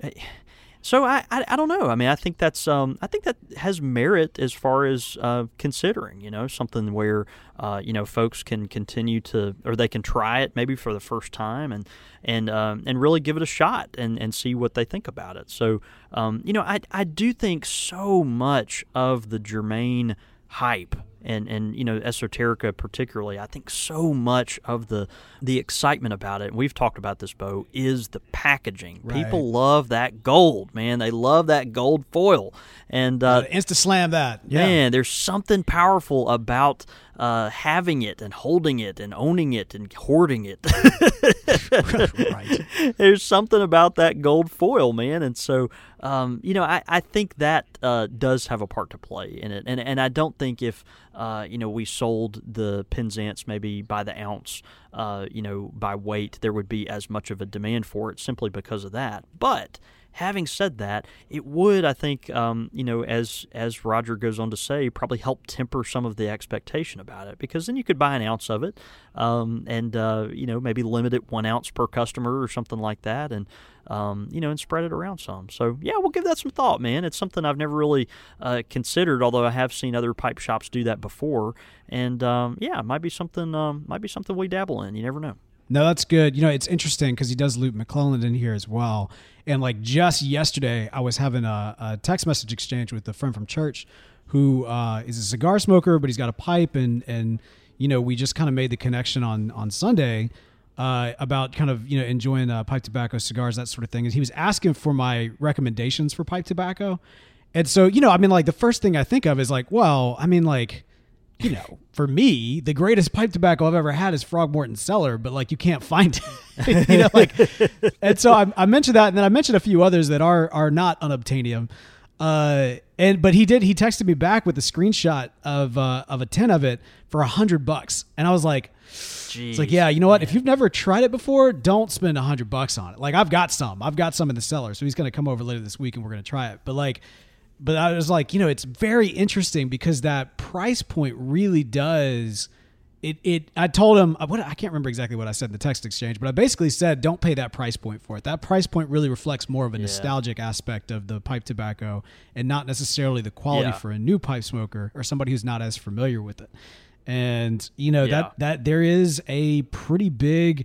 Speaker 1: so I, I, I, don't know. I mean, I think that's um, I think that has merit as far as uh, considering, you know, something where uh, you know folks can continue to or they can try it maybe for the first time and and um, and really give it a shot and, and see what they think about it. So um, you know, I I do think so much of the Germain hype and and you know esoterica particularly i think so much of the the excitement about it and we've talked about this Bo is the packaging
Speaker 2: Right.
Speaker 1: people love that gold man they love that gold foil and uh,
Speaker 2: Insta slam that. Yeah.
Speaker 1: Man, there's something powerful about uh, having it and holding it and owning it and hoarding it. [LAUGHS] [LAUGHS]
Speaker 2: right. [LAUGHS]
Speaker 1: there's something about that gold foil, man. And so, um, you know, I, I think that uh, does have a part to play in it. And, and I don't think if, uh, you know, we sold the Penzance maybe by the ounce, uh, you know, by weight, there would be as much of a demand for it simply because of that. But having said that, it would, I think, um, you know, as as Roger goes on to say, probably help temper some of the expectation about it because then you could buy an ounce of it, um, and uh, you know maybe limit it one ounce per customer or something like that, and um, you know, and spread it around some. So yeah, we'll give that some thought, man. It's something I've never really uh, considered, although I have seen other pipe shops do that before, and um, yeah, it might be something, um, might be something we dabble in. You never know.
Speaker 2: No, that's good. You know, it's interesting because he does loop McClelland in here as well. And like just yesterday, I was having a, a text message exchange with a friend from church who uh, is a cigar smoker, but he's got a pipe, and and you know, we just kind of made the connection on on Sunday uh, about kind of you know enjoying uh, pipe tobacco, cigars, that sort of thing. And he was asking for my recommendations for pipe tobacco, and so you know, I mean, like the first thing I think of is like, well, I mean, like you know, for me, the greatest pipe tobacco I've ever had is Frogmorton Cellar, but like you can't find it. [LAUGHS] you know, like, and so I, I mentioned that, and then I mentioned a few others that are are not unobtainium. Uh, and but he did. He texted me back with a screenshot of uh, of a tin of it for a hundred bucks, and I was like, it's like, yeah, you know what? If you've never tried it before, don't spend a hundred bucks on it. Like I've got some, I've got some in the cellar, so he's gonna come over later this week and we're gonna try it. But like, but I was like, you know, it's very interesting because that price point really does. It, it I told him what I can't remember exactly what I said in the text exchange, but I basically said don't pay that price point for it. That price point really reflects more of a nostalgic aspect of the pipe tobacco and not necessarily the quality
Speaker 1: Yeah.
Speaker 2: for a new pipe smoker or somebody who's not as familiar with it. And you know
Speaker 1: Yeah.
Speaker 2: that that there is a pretty big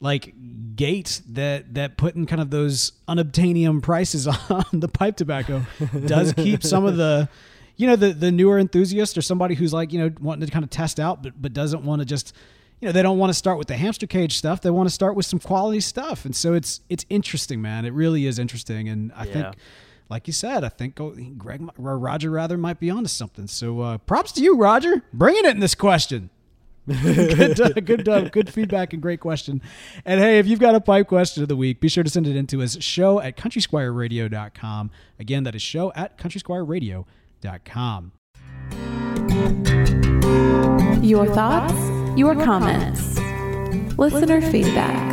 Speaker 2: like gate that that putting kind of those unobtainium prices [LAUGHS] on the pipe tobacco does keep some of the you know the the newer enthusiast or somebody who's like you know wanting to kind of test out but but doesn't want to just you know they don't want to start with the hamster cage stuff they want to start with some quality stuff and so it's it's interesting man it really is interesting and i
Speaker 1: Yeah.
Speaker 2: think like you said, I think oh, Greg or Roger rather might be onto something. So uh, props to you, Roger, bringing it in this question. [LAUGHS] good, uh, good, uh, good feedback and great question. And hey, if you've got a pipe question of the week, be sure to send it in to us. Show at countrysquireradio.com. Again, that is show at countrysquireradio.com.
Speaker 4: Your thoughts, your comments, listener feedback.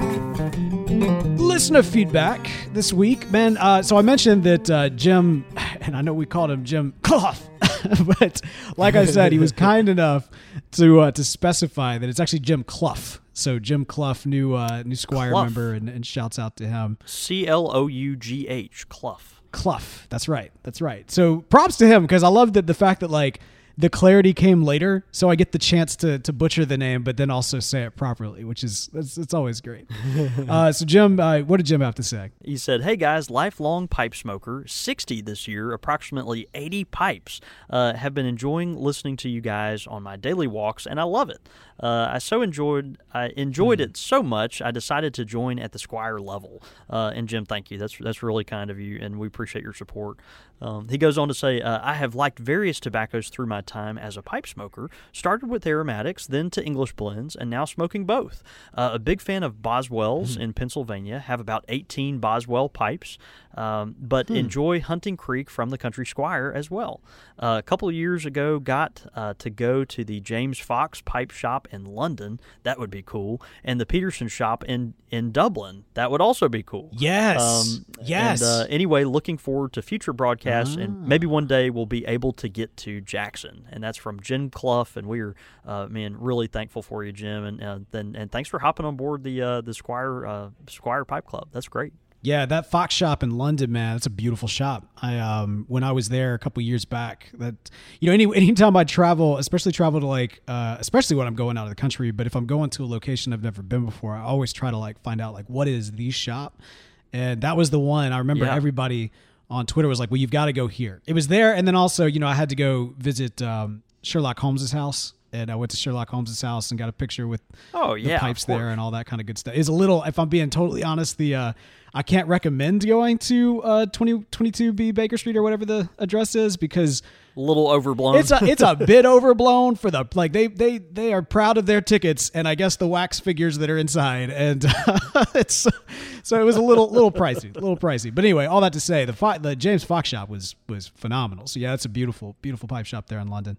Speaker 2: Listener feedback this week, man. Uh, so I mentioned that uh, Jim, and I know we called him Jim Clough, [LAUGHS] but like I said, he was [LAUGHS] kind enough to uh, to specify that it's actually Jim Clough. So Jim Clough, new uh, new Squire
Speaker 1: Clough.
Speaker 2: member, and, and shouts out to him.
Speaker 1: C L O U G H, Clough.
Speaker 2: Clough. That's right. That's right. So props to him because I love that the fact that like the clarity came later, so I get the chance to to butcher the name, but then also say it properly, which is it's, it's always great. [LAUGHS] uh, so Jim, uh, what did Jim have to say?
Speaker 1: He said, Hey guys, lifelong pipe smoker, 60 this year, approximately 80 pipes. Uh, have been enjoying listening to you guys on my daily walks, and I love it. Uh, I so enjoyed I enjoyed it so much, I decided to join at the Squire level. Uh, and Jim, thank you. That's that's really kind of you, and we appreciate your support. Um, he goes on to say, uh, I have liked various tobaccos through my time as a pipe smoker. Started with aromatics, then to English blends, and now smoking both. Uh, a big fan of Boswell's in Pennsylvania. Have about 18 Boswell pipes, um, but enjoy Hunting Creek from the Country Squire as well. Uh, a couple of years ago, got uh, to go to the James Fox Pipe Shop in London. That would be cool, and the Peterson Shop in in Dublin. That would also be cool.
Speaker 2: Yes. yes.
Speaker 1: And, uh, anyway, looking forward to future broadcasts,
Speaker 2: Ah.
Speaker 1: and maybe one day we'll be able to get to Jackson, and that's from Jim Clough, and we are, uh, man, really thankful for you, Jim, and uh, then and thanks for hopping on board the uh, the Squire uh, Squire Pipe Club. That's great.
Speaker 2: Yeah, that Fox shop in London, man, it's a beautiful shop. I um when I was there a couple years back, that you know, any anytime I travel, especially travel to like uh especially when I'm going out of the country, but if I'm going to a location I've never been before, I always try to like find out like what is the shop. And that was the one I remember
Speaker 1: Yeah.
Speaker 2: everybody on Twitter was like, "Well, you've got to go here." It was there and then also, you know, I had to go visit um Sherlock Holmes's house. And I went to Sherlock Holmes's house and got a picture with
Speaker 1: Oh, yeah, of
Speaker 2: pipes there and all that kind of good stuff. It's a little, if I'm being totally honest, the uh, I can't recommend going to uh, 2022B Baker Street or whatever the address is because
Speaker 1: A little overblown.
Speaker 2: it's a it's a [LAUGHS] bit overblown for the like they they they are proud of their tickets and I guess the wax figures that are inside and [LAUGHS] it's so it was a little little pricey a little pricey but anyway all that to say the the James Fox shop was was phenomenal so yeah it's a beautiful beautiful pipe shop there in London.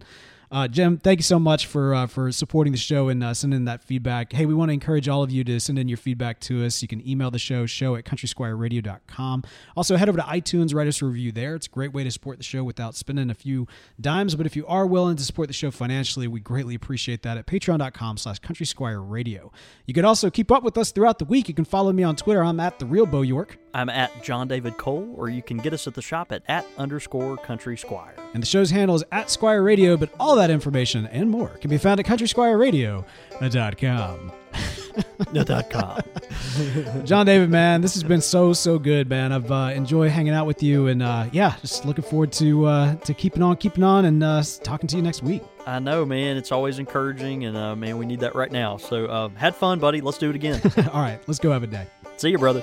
Speaker 2: Uh, Jim, thank you so much for uh, for supporting the show and uh, sending that feedback. Hey, we want to encourage all of you to send in your feedback to us. You can email the show, show at countrysquireradio.com. Also, head over to iTunes, write us a review there. It's a great way to support the show without spending a few dimes. But if you are willing to support the show financially, we greatly appreciate that at patreon.com slash countrysquireradio. You can also keep up with us throughout the week. You can follow me on Twitter. I'm at the real Bo York.
Speaker 1: I'm at John David Cole, or you can get us at the shop at at underscore country squire.
Speaker 2: And the show's handle is at Squire Radio, but all that information and more can be found at countrysquireradio.com.
Speaker 1: dot com. [LAUGHS]
Speaker 2: John David, man, this has been so so good, man. I've uh, enjoyed hanging out with you, and uh, yeah, just looking forward to uh, to keeping on, keeping on, and uh, talking to you next week.
Speaker 1: I know, man. It's always encouraging, and uh, man, we need that right now. So, uh, had fun, buddy. Let's do it again. [LAUGHS]
Speaker 2: All right, let's go have a day.
Speaker 1: See you, brother.